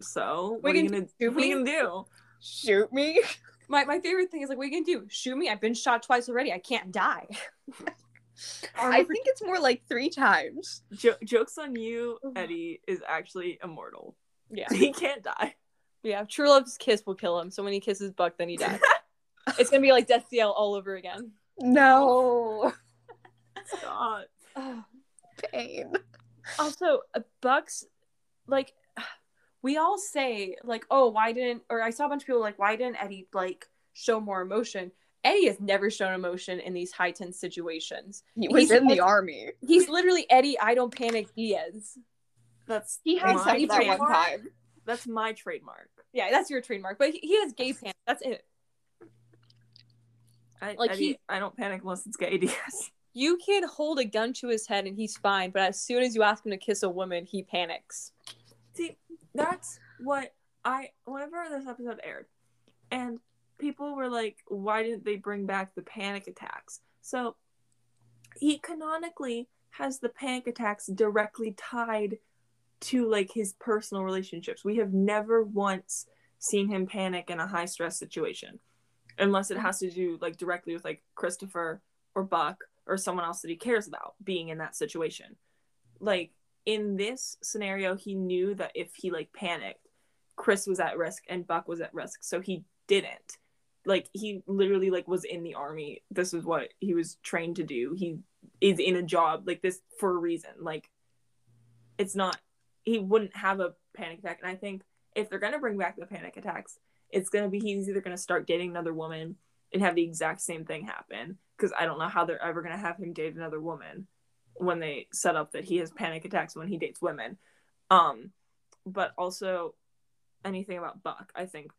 "So What are you gonna What are you gonna do?" Shoot me. My my favorite thing is like, what are you gonna do? Shoot me? I've been shot twice already. I can't die. I think it's more like three times. Jo- jokes on you, Eddie is actually immortal. Yeah, He can't die. yeah. True love's kiss will kill him. So when he kisses Buck, then he dies. it's gonna be like Death CL all over again. No Stop. pain. Also, uh, Buck's like, we all say like, oh, why didn't? Or I saw a bunch of people like, why didn't Eddie like show more emotion? Eddie has never shown emotion in these high tense situations. He was He's in the like- army. He's literally Eddie. I don't panic. Diaz. That's He has my that one time. That's my trademark. Yeah, that's your trademark. But he, he has gay pants. That's it. I, Like, Eddie, he- I don't panic unless it's gay DS. You can hold a gun to his head and he's fine, but as soon as you ask him to kiss a woman, he panics. See, that's what I. Whenever this episode aired, and people were like, "Why didn't they bring back the panic attacks?" So, he canonically has the panic attacks directly tied to like his personal relationships. We have never once seen him panic in a high stress situation unless it has to do like directly with like Christopher or Buck or someone else that he cares about being in that situation. Like in this scenario, he knew that if he like panicked, Chris was at risk and Buck was at risk, so he didn't. Like he literally like was in the army. This is what he was trained to do. He is in a job like this for a reason. Like it's not he wouldn't have a panic attack. And I think if they're gonna bring back the panic attacks, it's gonna be he's either gonna start dating another woman and have the exact same thing happen. Because I don't know how they're ever gonna have him date another woman when they set up that he has panic attacks when he dates women. Um, but also anything about Buck, I think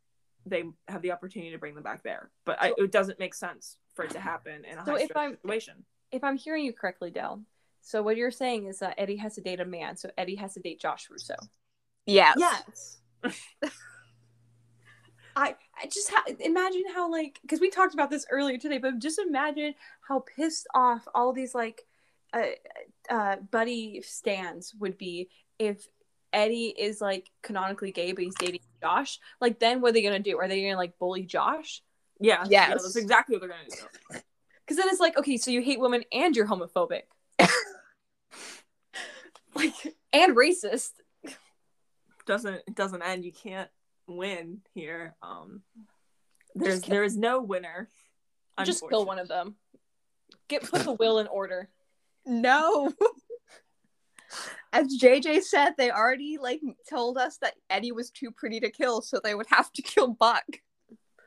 they have the opportunity to bring them back there. But I, it doesn't make sense for it to happen in a So high if stress I'm- situation. If I'm hearing you correctly, Del, so what you're saying is that Eddie has to date a man, so Eddie has to date Josh Russo. Yes. Yes. I, I just ha- imagine how like because we talked about this earlier today, but just imagine how pissed off all these like uh, uh, Buddie stands would be if Eddie is like canonically gay, but he's dating Josh. Like, then what are they gonna do? Are they gonna like bully Josh? Yeah. Yes. Yeah, that's exactly what they're gonna do. Because then it's like, okay, so you hate women and you're homophobic, like, and racist. doesn't it doesn't end. You can't win here. Um, there's there is no winner. Just kill one of them. Get put the will in order. No. As JJ said, they already like told us that Eddie was too pretty to kill, so they would have to kill Buck.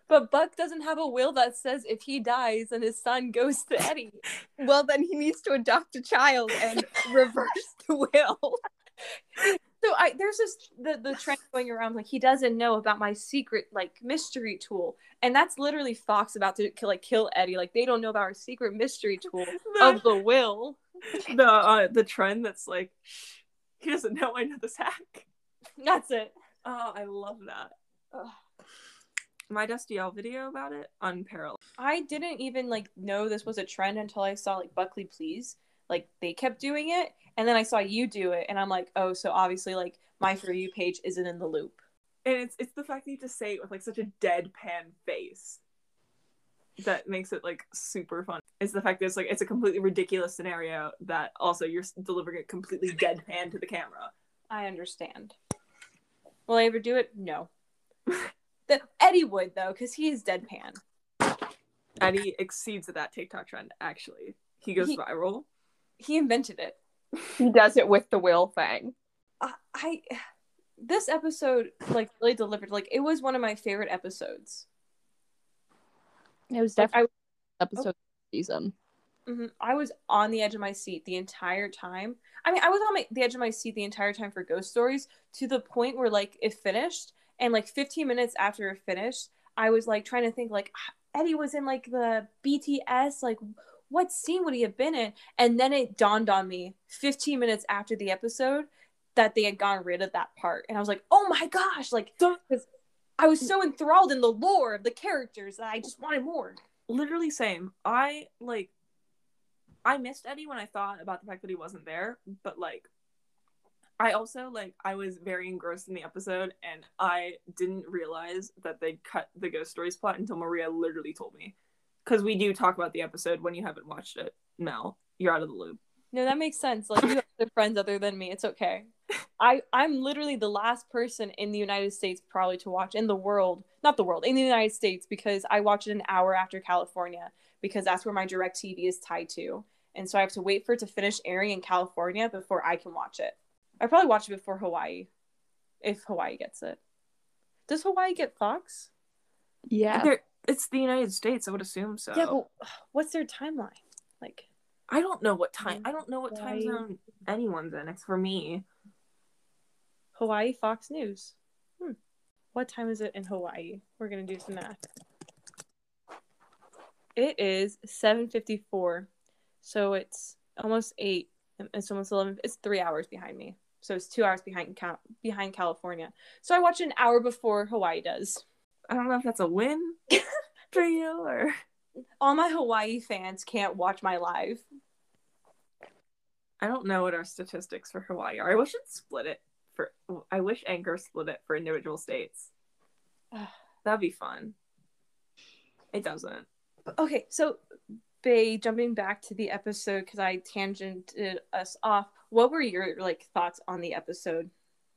But Buck doesn't have a will that says if he dies, and his son goes to Eddie. Well, then he needs to adopt a child and reverse the will. So I there's this the the trend going around like he doesn't know about my secret like mystery tool, and that's literally Fox about to kill, like kill Eddie. Like they don't know about our secret mystery tool of the will. the uh, the trend that's like he doesn't know I know this hack. That's it. Oh, I love that. Ugh. My Dusty L video about it, unparalleled. I didn't even like know this was a trend until I saw like Buckley Please. Like they kept doing it, and then I saw you do it, and I'm like, oh, so obviously like my for you page isn't in the loop. And it's it's the fact that you to say it with like such a deadpan face that makes it like super fun. It's the fact that it's like it's a completely ridiculous scenario that also you're delivering it completely deadpan to the camera. I understand. Will I ever do it? No. the, Eddie would though, because he's deadpan. Eddie exceeds that TikTok trend. Actually, he goes He- viral. He invented it. He does it with the will thing. I, I this episode like really delivered. Like it was one of my favorite episodes. It was Like, I episode of the season. Mhm. I was on the edge of my seat the entire time. I mean, I was on my, the edge of my seat the entire time for Ghost Stories to the point where like it finished, and like 15 minutes after it finished, I was like trying to think like Eddie was in like the BTS, like what scene would he have been in? And then it dawned on me 15 minutes after the episode that they had gotten rid of that part, and I was like, oh my gosh, like because I was so enthralled in the lore of the characters that I just wanted more. literally same. I like I missed Eddie when I thought about the fact that he wasn't there, but like I also like I was very engrossed in the episode and I didn't realize that they'd cut the ghost stories plot until Maria literally told me. Cuz we do talk about the episode when you haven't watched it. Mel, you're out of the loop. No, that makes sense. Like you have other friends other than me. It's okay. I I'm literally the last person in the United States probably to watch in the world, not the world, in the United States because I watch it an hour after California because that's where my direct TV is tied to. And so I have to wait for it to finish airing in California before I can watch it. I probably watch it before Hawaii if Hawaii gets it. Does Hawaii get Fox? Yeah. There- It's the United States, I would assume so. Yeah, but what's their timeline? Like I don't know what time I don't know what time zone anyone's in. It's for me. Hawaii Fox News. Hmm. What time is it in Hawaii? We're gonna do some math. It is seven fifty four, so it's almost eight. It's almost eleven. It's three hours behind me, so it's two hours behind behind California. So I watch an hour before Hawaii does. I don't know if that's a win for you or All my Hawaii fans can't watch my live. I don't know what our statistics for Hawaii are. I wish it split it for. I wish Anchor split it for individual states. That'd be fun. It doesn't. Okay, so Bahy, jumping back to the episode because I tangented us off. What were your like thoughts on the episode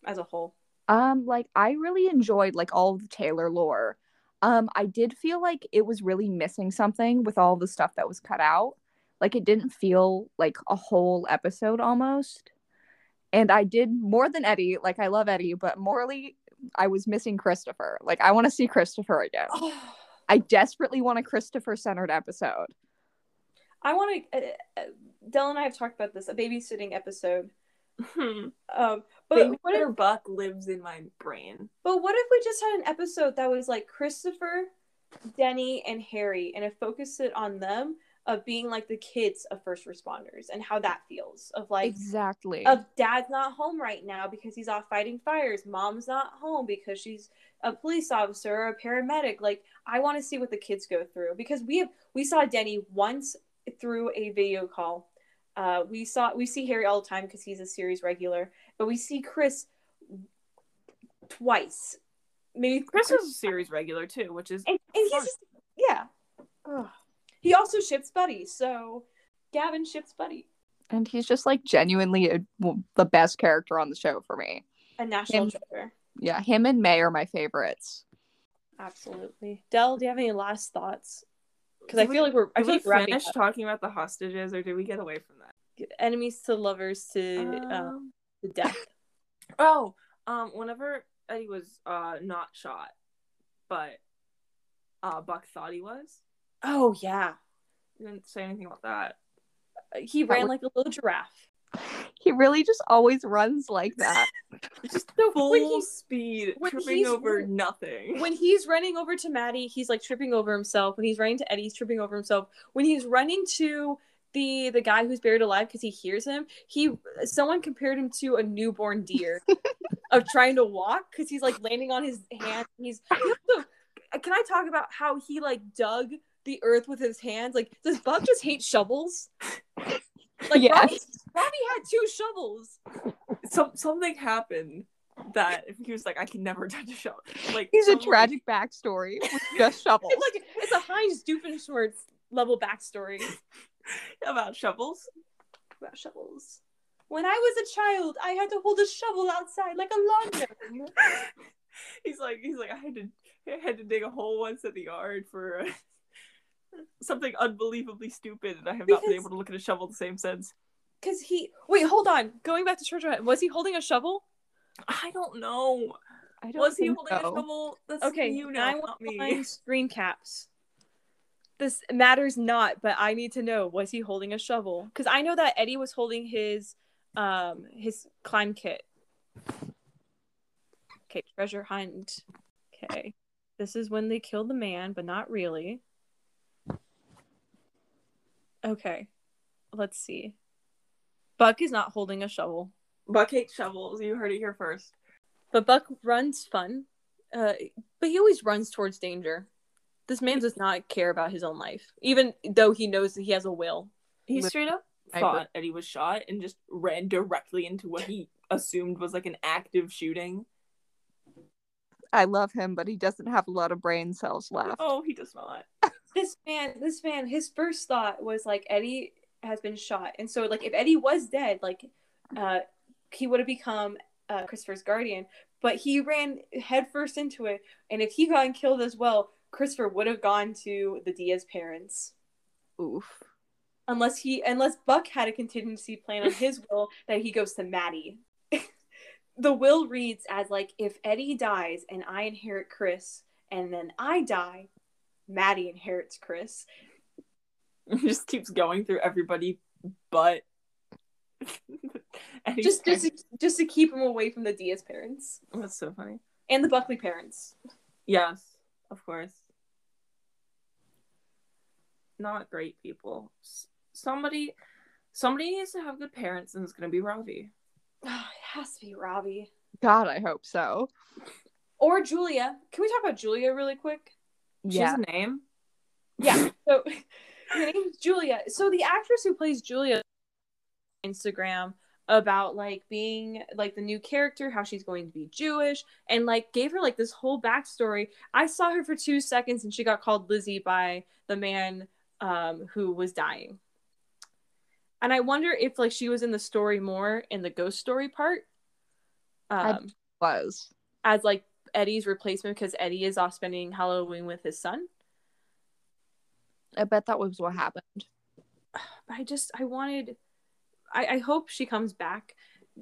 as a whole? Um, like I really enjoyed like all the Taylor lore. Um, I did feel like it was really missing something with all the stuff that was cut out. Like it didn't feel like a whole episode almost. And I did more than Eddie. Like I love Eddie, but morally, I was missing Christopher. Like I want to see Christopher again. I desperately want a Christopher centered episode. I want to. Uh, uh, Del and I have talked about this a babysitting episode. Um, but Baby what if, Buck lives in my brain. but what if we just had an episode that was like Christopher, Denny, and Harry, and it focused it on them of being like the kids of first responders and how that feels of like exactly. of dad's not home right now because he's off fighting fires mom's not home because she's a police officer or a paramedic like i want to see what the kids go through because we have we saw denny once through a video call uh, we saw we see harry all the time because he's a series regular but we see chris twice. Maybe Chris is a series regular too, which is and, and he's just, yeah. Ugh. he also ships Buddie so gavin ships Buddie. And he's just like genuinely a, the best character on the show for me. a national Him- treasure. Yeah, him and May are my favorites. absolutely. Del do you have any last thoughts because i feel like we're i Did we think wrapping finish up. talking about the hostages, or did we get away from that? enemies to lovers to Um, to death. oh, um, whenever Eddie was uh not shot, but uh Buck thought he was. Oh yeah, He didn't say anything about that. he That ran was- like a little giraffe. He really just always runs like that. Just So full when he- speed, when tripping he's- over nothing. When he's running over to Maddie, he's like tripping over himself. When he's running to Eddie, he's tripping over himself. When he's running to the the guy who's buried alive because he hears him, he someone compared him to a newborn deer of trying to walk because he's like landing on his hand. He's also- can I talk about how he like dug the earth with his hands? Like, does Buck just hate shovels? Like Yes. Robbie, Robbie had two shovels. Some something happened that he was like, I can never touch a shovel. Like He's a tragic backstory with just shovels. It's like it's a high Heinz Doofenshmirtz level backstory about shovels. about shovels. When I was a child, I had to hold a shovel outside like a lawn gnome. he's like he's like I had to I had to dig a hole once at the yard for uh, something unbelievably stupid, and I have not been able to look at a shovel the same since. Cause he wait, hold on. Going back to Treasure Hunt, was he holding a shovel? I don't know. I don't Was he holding a shovel? That's Okay, you know, I want me. screen caps. This matters not, but I need to know: was he holding a shovel? Because I know that Eddie was holding his um his climb kit. Okay, treasure hunt. Okay, this is when they kill the man, but not really. Okay, let's see. Buck is not holding a shovel. Buck hates shovels. You heard it here first. But Buck runs fun. Uh, but he always runs towards danger. This man does not care about his own life, even though he knows that he has a will. He straight up I thought he was shot and just ran directly into what he assumed was like an active shooting. I love him, but he doesn't have a lot of brain cells left. Oh, he does not. This man, this man, his first thought was like Eddie has been shot, and so like if Eddie was dead, like uh, he would have become uh, Christopher's guardian. But he ran headfirst into it, and if he got killed as well, Christopher would have gone to the Diaz parents. Oof. unless he unless Buck had a contingency plan on his will that he goes to Maddie. the will reads as like if Eddie dies and I inherit Chris and then I die, Maddie inherits Chris. He just keeps going through everybody but Just just to, just to keep him away from the Diaz parents That's so funny. and the Buckley parents. Yes, of course. Not great people. S- Somebody somebody needs to have good parents and it's gonna be Ravi. it has to be Ravi God, I hope so. or Julia. Can we talk about Julia really quick? She Yeah. has a name. Yeah. So her name's Julia. So the actress who plays Julia Instagram about like being like the new character, how she's going to be Jewish, and like gave her like this whole backstory. I saw her for two seconds and she got called Lizzie by the man um, who was dying. And I wonder if like she was in the story more in the ghost story part. Um, Was as like Eddie's replacement because Eddie is off spending Halloween with his son. I bet that was what happened. But I just I wanted I, I hope she comes back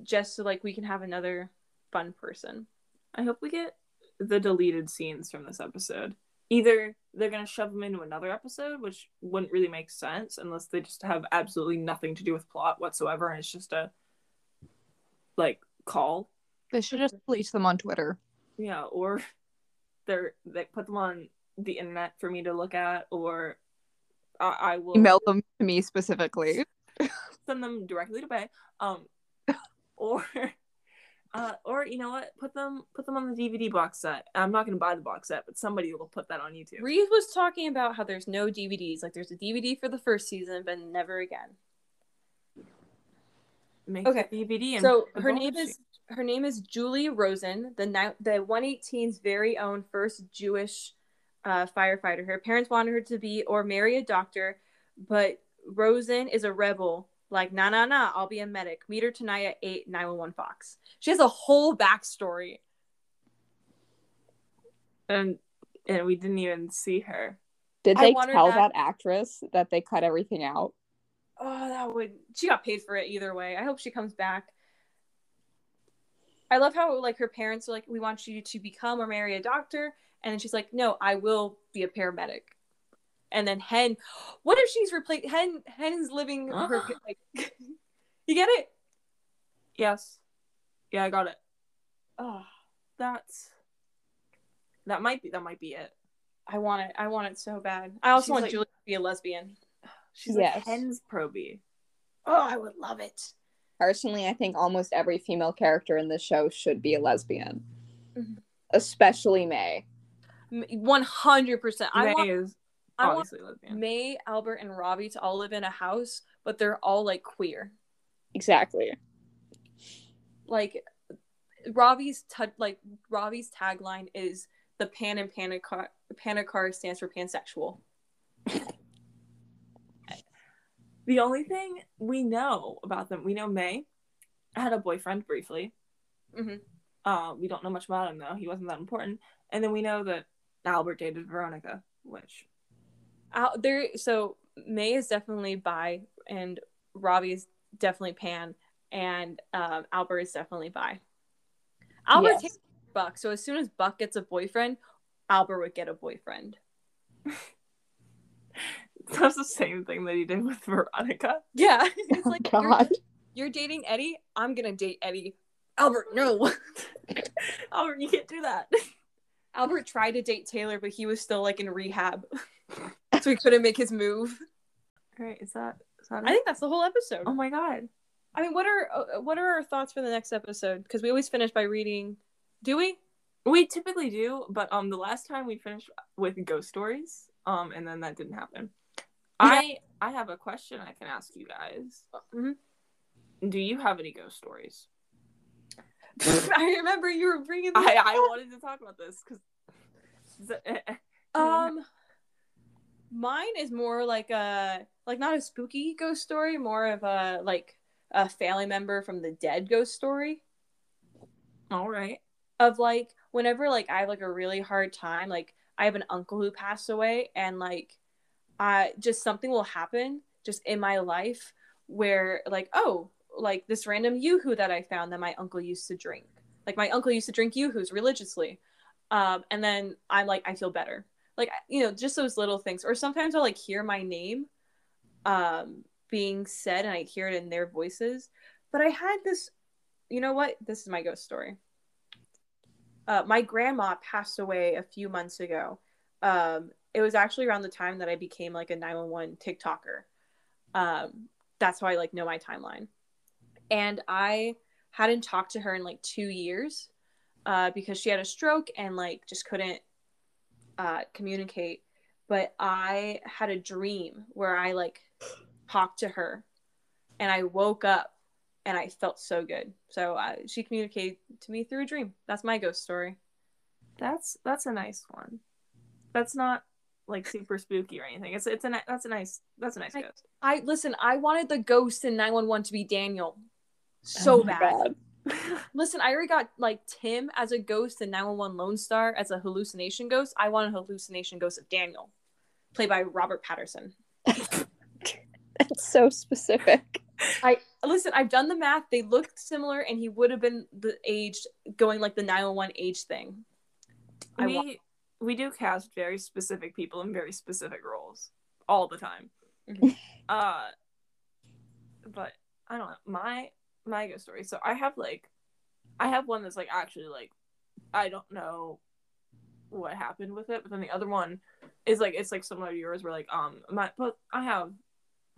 just so like we can have another fun person. I hope we get the deleted scenes from this episode. Either they're gonna shove them into another episode, which wouldn't really make sense unless they just have absolutely nothing to do with plot whatsoever, and it's just a like call. They should just release them on Twitter. Yeah, or they're they put them on the internet for me to look at, or I, I will Email them to me specifically. send them directly to Bahy. Um, or, uh, or you know what? Put them put them on the DVD box set. I'm not gonna buy the box set, but somebody will put that on YouTube. Reeve was talking about how there's no DVDs. Like there's a DVD for the first season, but never again. Make Okay, the DVD. And So her name is sheet. her name is Julie Rosen, the ni- the 118's very own first Jewish uh, firefighter. Her parents wanted her to be or marry a doctor, but Rosen is a rebel. Like, nah, nah, nah, I'll be a medic. Meet her tonight at 8 911 Fox. She has a whole backstory. and and we didn't even see her. Did they tell that- that actress that they cut everything out? Oh, that would. She got paid for it either way. I hope she comes back. I love how like her parents are like, we want you to become or marry a doctor, and then she's like, no, I will be a paramedic. And then Hen, what if she's replaced? Hen Hen's living her like. you get it? Yes. Yeah, I got it. Oh, That's that might be that might be it. I want it. I want it so bad. I also She's want like- Julie to be a lesbian. She's Yes. like Hen's Proby. Oh, I would love it. Personally, I think almost every female character in this show should be a lesbian, Mhm. especially May. One hundred percent. I May want. is I want obviously lesbian. May, Albert, and Ravi to all live in a house, but they're all like queer. Exactly. Like Ravi's t- like Robbie's tagline is the pan and Panikkar Panikkar stands for pansexual. The only thing we know about them, we know May had a boyfriend briefly. Mhm. Uh, we don't know much about him though. He wasn't that important. And then we know that Albert dated Veronica, which Al- there, so May is definitely bi, and Ravi is definitely pan, and um, Albert is definitely bi. Albert Yes. takes Buck, so as soon as Buck gets a boyfriend, Albert would get a boyfriend. that's the same thing that he did with Veronica. Yeah, it's Oh, like you're, you're dating Eddie. I'm gonna date Eddie. Albert, no. Albert, you can't do that. Albert tried to date Taylor, but he was still like in rehab, so he couldn't make his move. All right, is that is that I it? think that's the whole episode. Oh my god. I mean, what are uh, what are our thoughts for the next episode? Because we always finish by reading. Do we? We typically do, but um the last time we finished with ghost stories, um, and then that didn't happen. I I have a question I can ask you guys. Mhm. Do you have any ghost stories? I remember you were bringing. I I wanted to talk about this because um, mine is more like a like not a spooky ghost story, more of a like a family member from the dead ghost story. all right. of like whenever like I have like a really hard time, like I have an uncle who passed away and like I just something will happen just in my life where like oh like this random yoo-hoo that I found that my uncle used to drink. Like my uncle used to drink yoo-hoos religiously. Um and then I'm like I feel better. Like you know, just those little things. Or sometimes I'll like hear my name um being said and I hear it in their voices. But I had this you know what? This is my ghost story uh, my grandma passed away a few months ago. Um, it was actually around the time that I became like a 911 TikToker. Um, that's how I like know my timeline. And I hadn't talked to her in like two years uh, because she had a stroke and like just couldn't uh, communicate. But I had a dream where I like talked to her and I woke up and I felt so good. So uh, she communicated to me through a dream. That's my ghost story. That's that's a nice one. That's not like super spooky or anything. It's it's a that's a nice that's a nice I- ghost. I listen. I wanted the ghost in nine one one to be Daniel, so Oh bad. God. Listen, I already got like Tim as a ghost and 911 Lone Star as a hallucination ghost. I want a hallucination ghost of Daniel, played by Robert Pattinson. That's so specific. I listen, I've done the math. They looked similar and he would have been the age going like the 911 age thing. I we want- we do cast very specific people in very specific roles all the time. Mhm. uh but I don't know. My my ghost story. So I have like I have one that's like actually like I don't know what happened with it, but then the other one is like it's like similar to yours where like um my but I have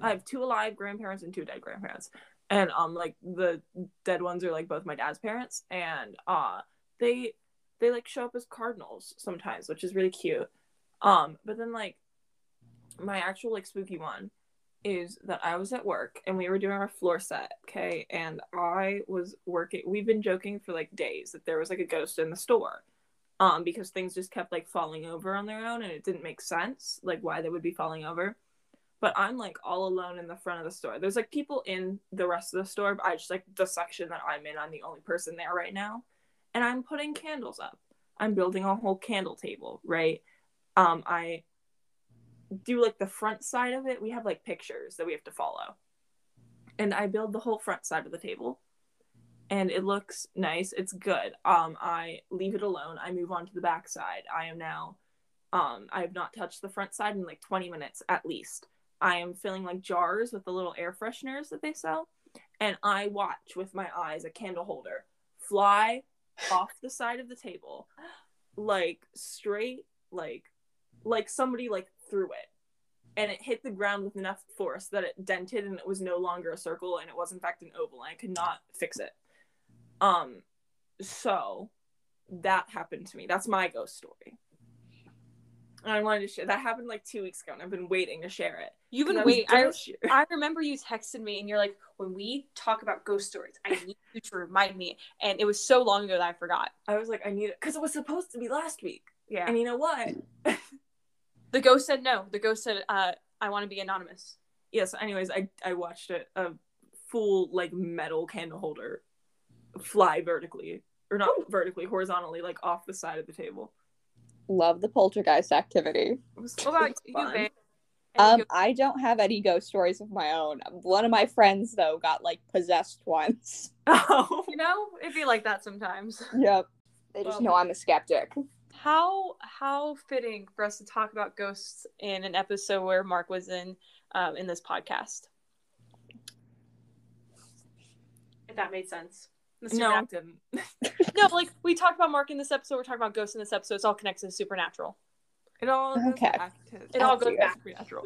I have two alive grandparents and two dead grandparents. And um like the dead ones are like both my dad's parents and uh they they like show up as cardinals sometimes, which is really cute. Um but then like my actual like spooky one is that I was at work and we were doing our floor set, okay? And I was working we've been joking for like days that there was like a ghost in the store. Um, because things just kept like falling over on their own and it didn't make sense, like why they would be falling over. But I'm like all alone in the front of the store. There's like people in the rest of the store, but I just like the section that I'm in, I'm the only person there right now. And I'm putting candles up. I'm building a whole candle table, right? Um, I do like the front side of it. We have like pictures that we have to follow. And I build the whole front side of the table. And it looks nice. It's good. Um, I leave it alone. I move on to the back side. I am now um, I have not touched the front side in like 20 minutes at least. I am filling like jars with the little air fresheners that they sell. And I watch with my eyes a candle holder fly off the side of the table, like straight, like like somebody like threw it. And it hit the ground with enough force that it dented and it was no longer a circle and it was in fact an oval and I could not fix it. Um so that happened to me. That's my ghost story. And I wanted to share that happened like two weeks ago and I've been waiting to share it. You've been waiting. I, I remember you texted me and you're like, when we talk about ghost stories, I need you to remind me. And it was so long ago that I forgot. I was like, I need it because it was supposed to be last week. Yeah. And you know what? the ghost said no. The ghost said, uh, I want to be anonymous. yeah, so anyways, I I watched it a full like metal candle holder fly vertically or not vertically, horizontally, like off the side of the table. Love the poltergeist activity. What about you, babe? Um, Any I don't have any ghost stories of my own. One of my friends though got like possessed once. Oh, you know, it'd be like that sometimes. Yep. They just Well- know I'm a skeptic. How how fitting for us to talk about ghosts in an episode where Mark was in um, in this podcast. If that made sense. The no, it didn't. no, like we talked about Mark in this episode. We're talking about ghosts in this episode. It's all connected to supernatural. It all goes Okay. back to It all goes you. back. supernatural.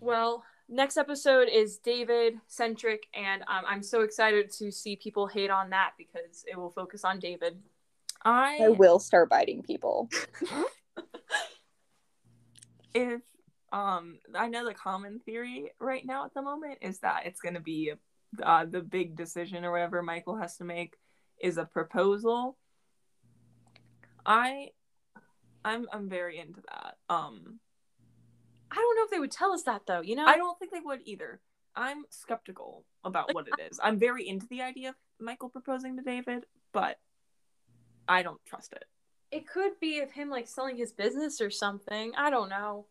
Well, next episode is David centric, and um, I'm so excited to see people hate on that because it will focus on David. I, I will start biting people. if um I know the common theory right now at the moment is that it's going to be uh, the big decision or whatever Michael has to make is a proposal. I I'm I'm very into that. Um I don't know if they would tell us that though. You know, I don't think they would either. I'm skeptical about Like, what it is. I'm very into the idea of Michael proposing to David, but I don't trust it. it could be of him like selling his business or something. I don't know,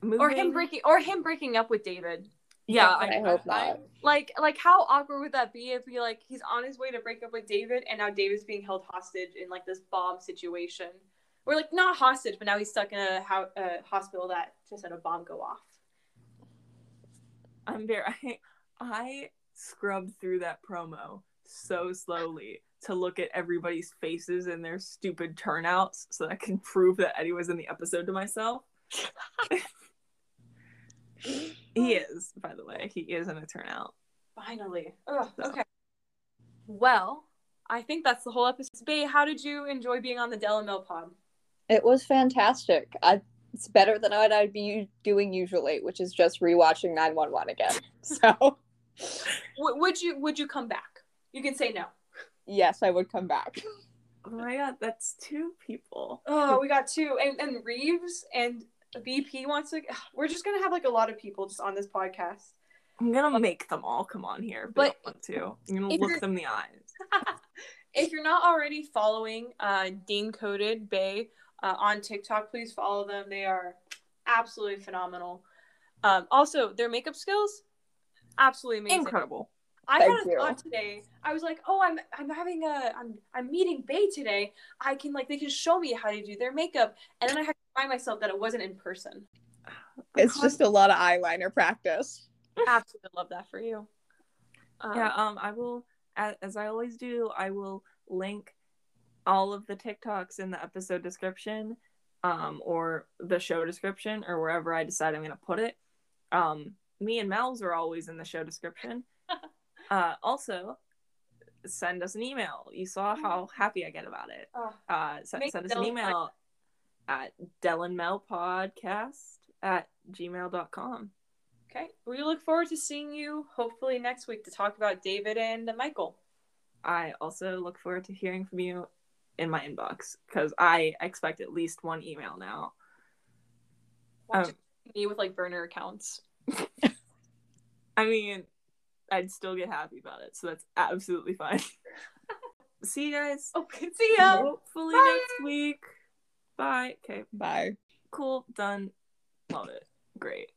Moving, or him breaking, or him breaking up with David. Yeah, I hope not. Like, like how awkward would that be if he like he's on his way to break up with David, and now David's being held hostage in like this bomb situation, or like not hostage, but now he's stuck in a, ho- a hospital that just had a bomb go off. I'm very I, I scrubbed through that promo so slowly to look at everybody's faces and their stupid turnouts so that I can prove that Eddie was in the episode to myself. he is, by the way. He is in a turnout. Finally. Ugh, okay. Well, I think that's the whole episode. Bahy, how did you enjoy being on the Del and Mel pod? It was fantastic. I It's better than what I'd be doing usually, which is just rewatching 911 again. So, W- would you would you come back? You can say no. yes, I would come back. Oh my god, that's two people. Oh, we got two, and and Reeves and BP wants to. We're just gonna have like a lot of people just on this podcast. I'm gonna make them all come on here, but But I don't want to. I'm gonna if look you're- them in the eyes. if you're not already following uh, Dean Coded Bahy uh, on TikTok, please follow them. They are absolutely phenomenal. Um, also, their makeup skills, absolutely amazing. Incredible. I Thank had a you. thought today. I was like, oh, I'm I'm having a I'm I'm meeting Bahy today. I can like they can show me how to do their makeup, and then I had to remind myself that it wasn't in person. It's just a lot of eyeliner practice. Absolutely love that for you. Um, yeah. Um, I will, as, as I always do, I will link all of the TikToks in the episode description, um, or the show description, or wherever I decide I'm gonna put it. Um, me and Mel's are always in the show description. uh, also, send us an email. You saw how happy I get about it. uh, send, send us an Dylan email at dylanmelpodcast at gmail.com. okay. We look forward to seeing you hopefully next week to talk about David and Michael. I also look forward to hearing from you in my inbox because I expect at least one email now. Watch Um, me with like burner accounts. I mean, I'd still get happy about it, so that's absolutely fine. See you guys. Okay, see ya. Hopefully Bye. next week. Bye. Okay, Bye. cool. Done. Love it. Great.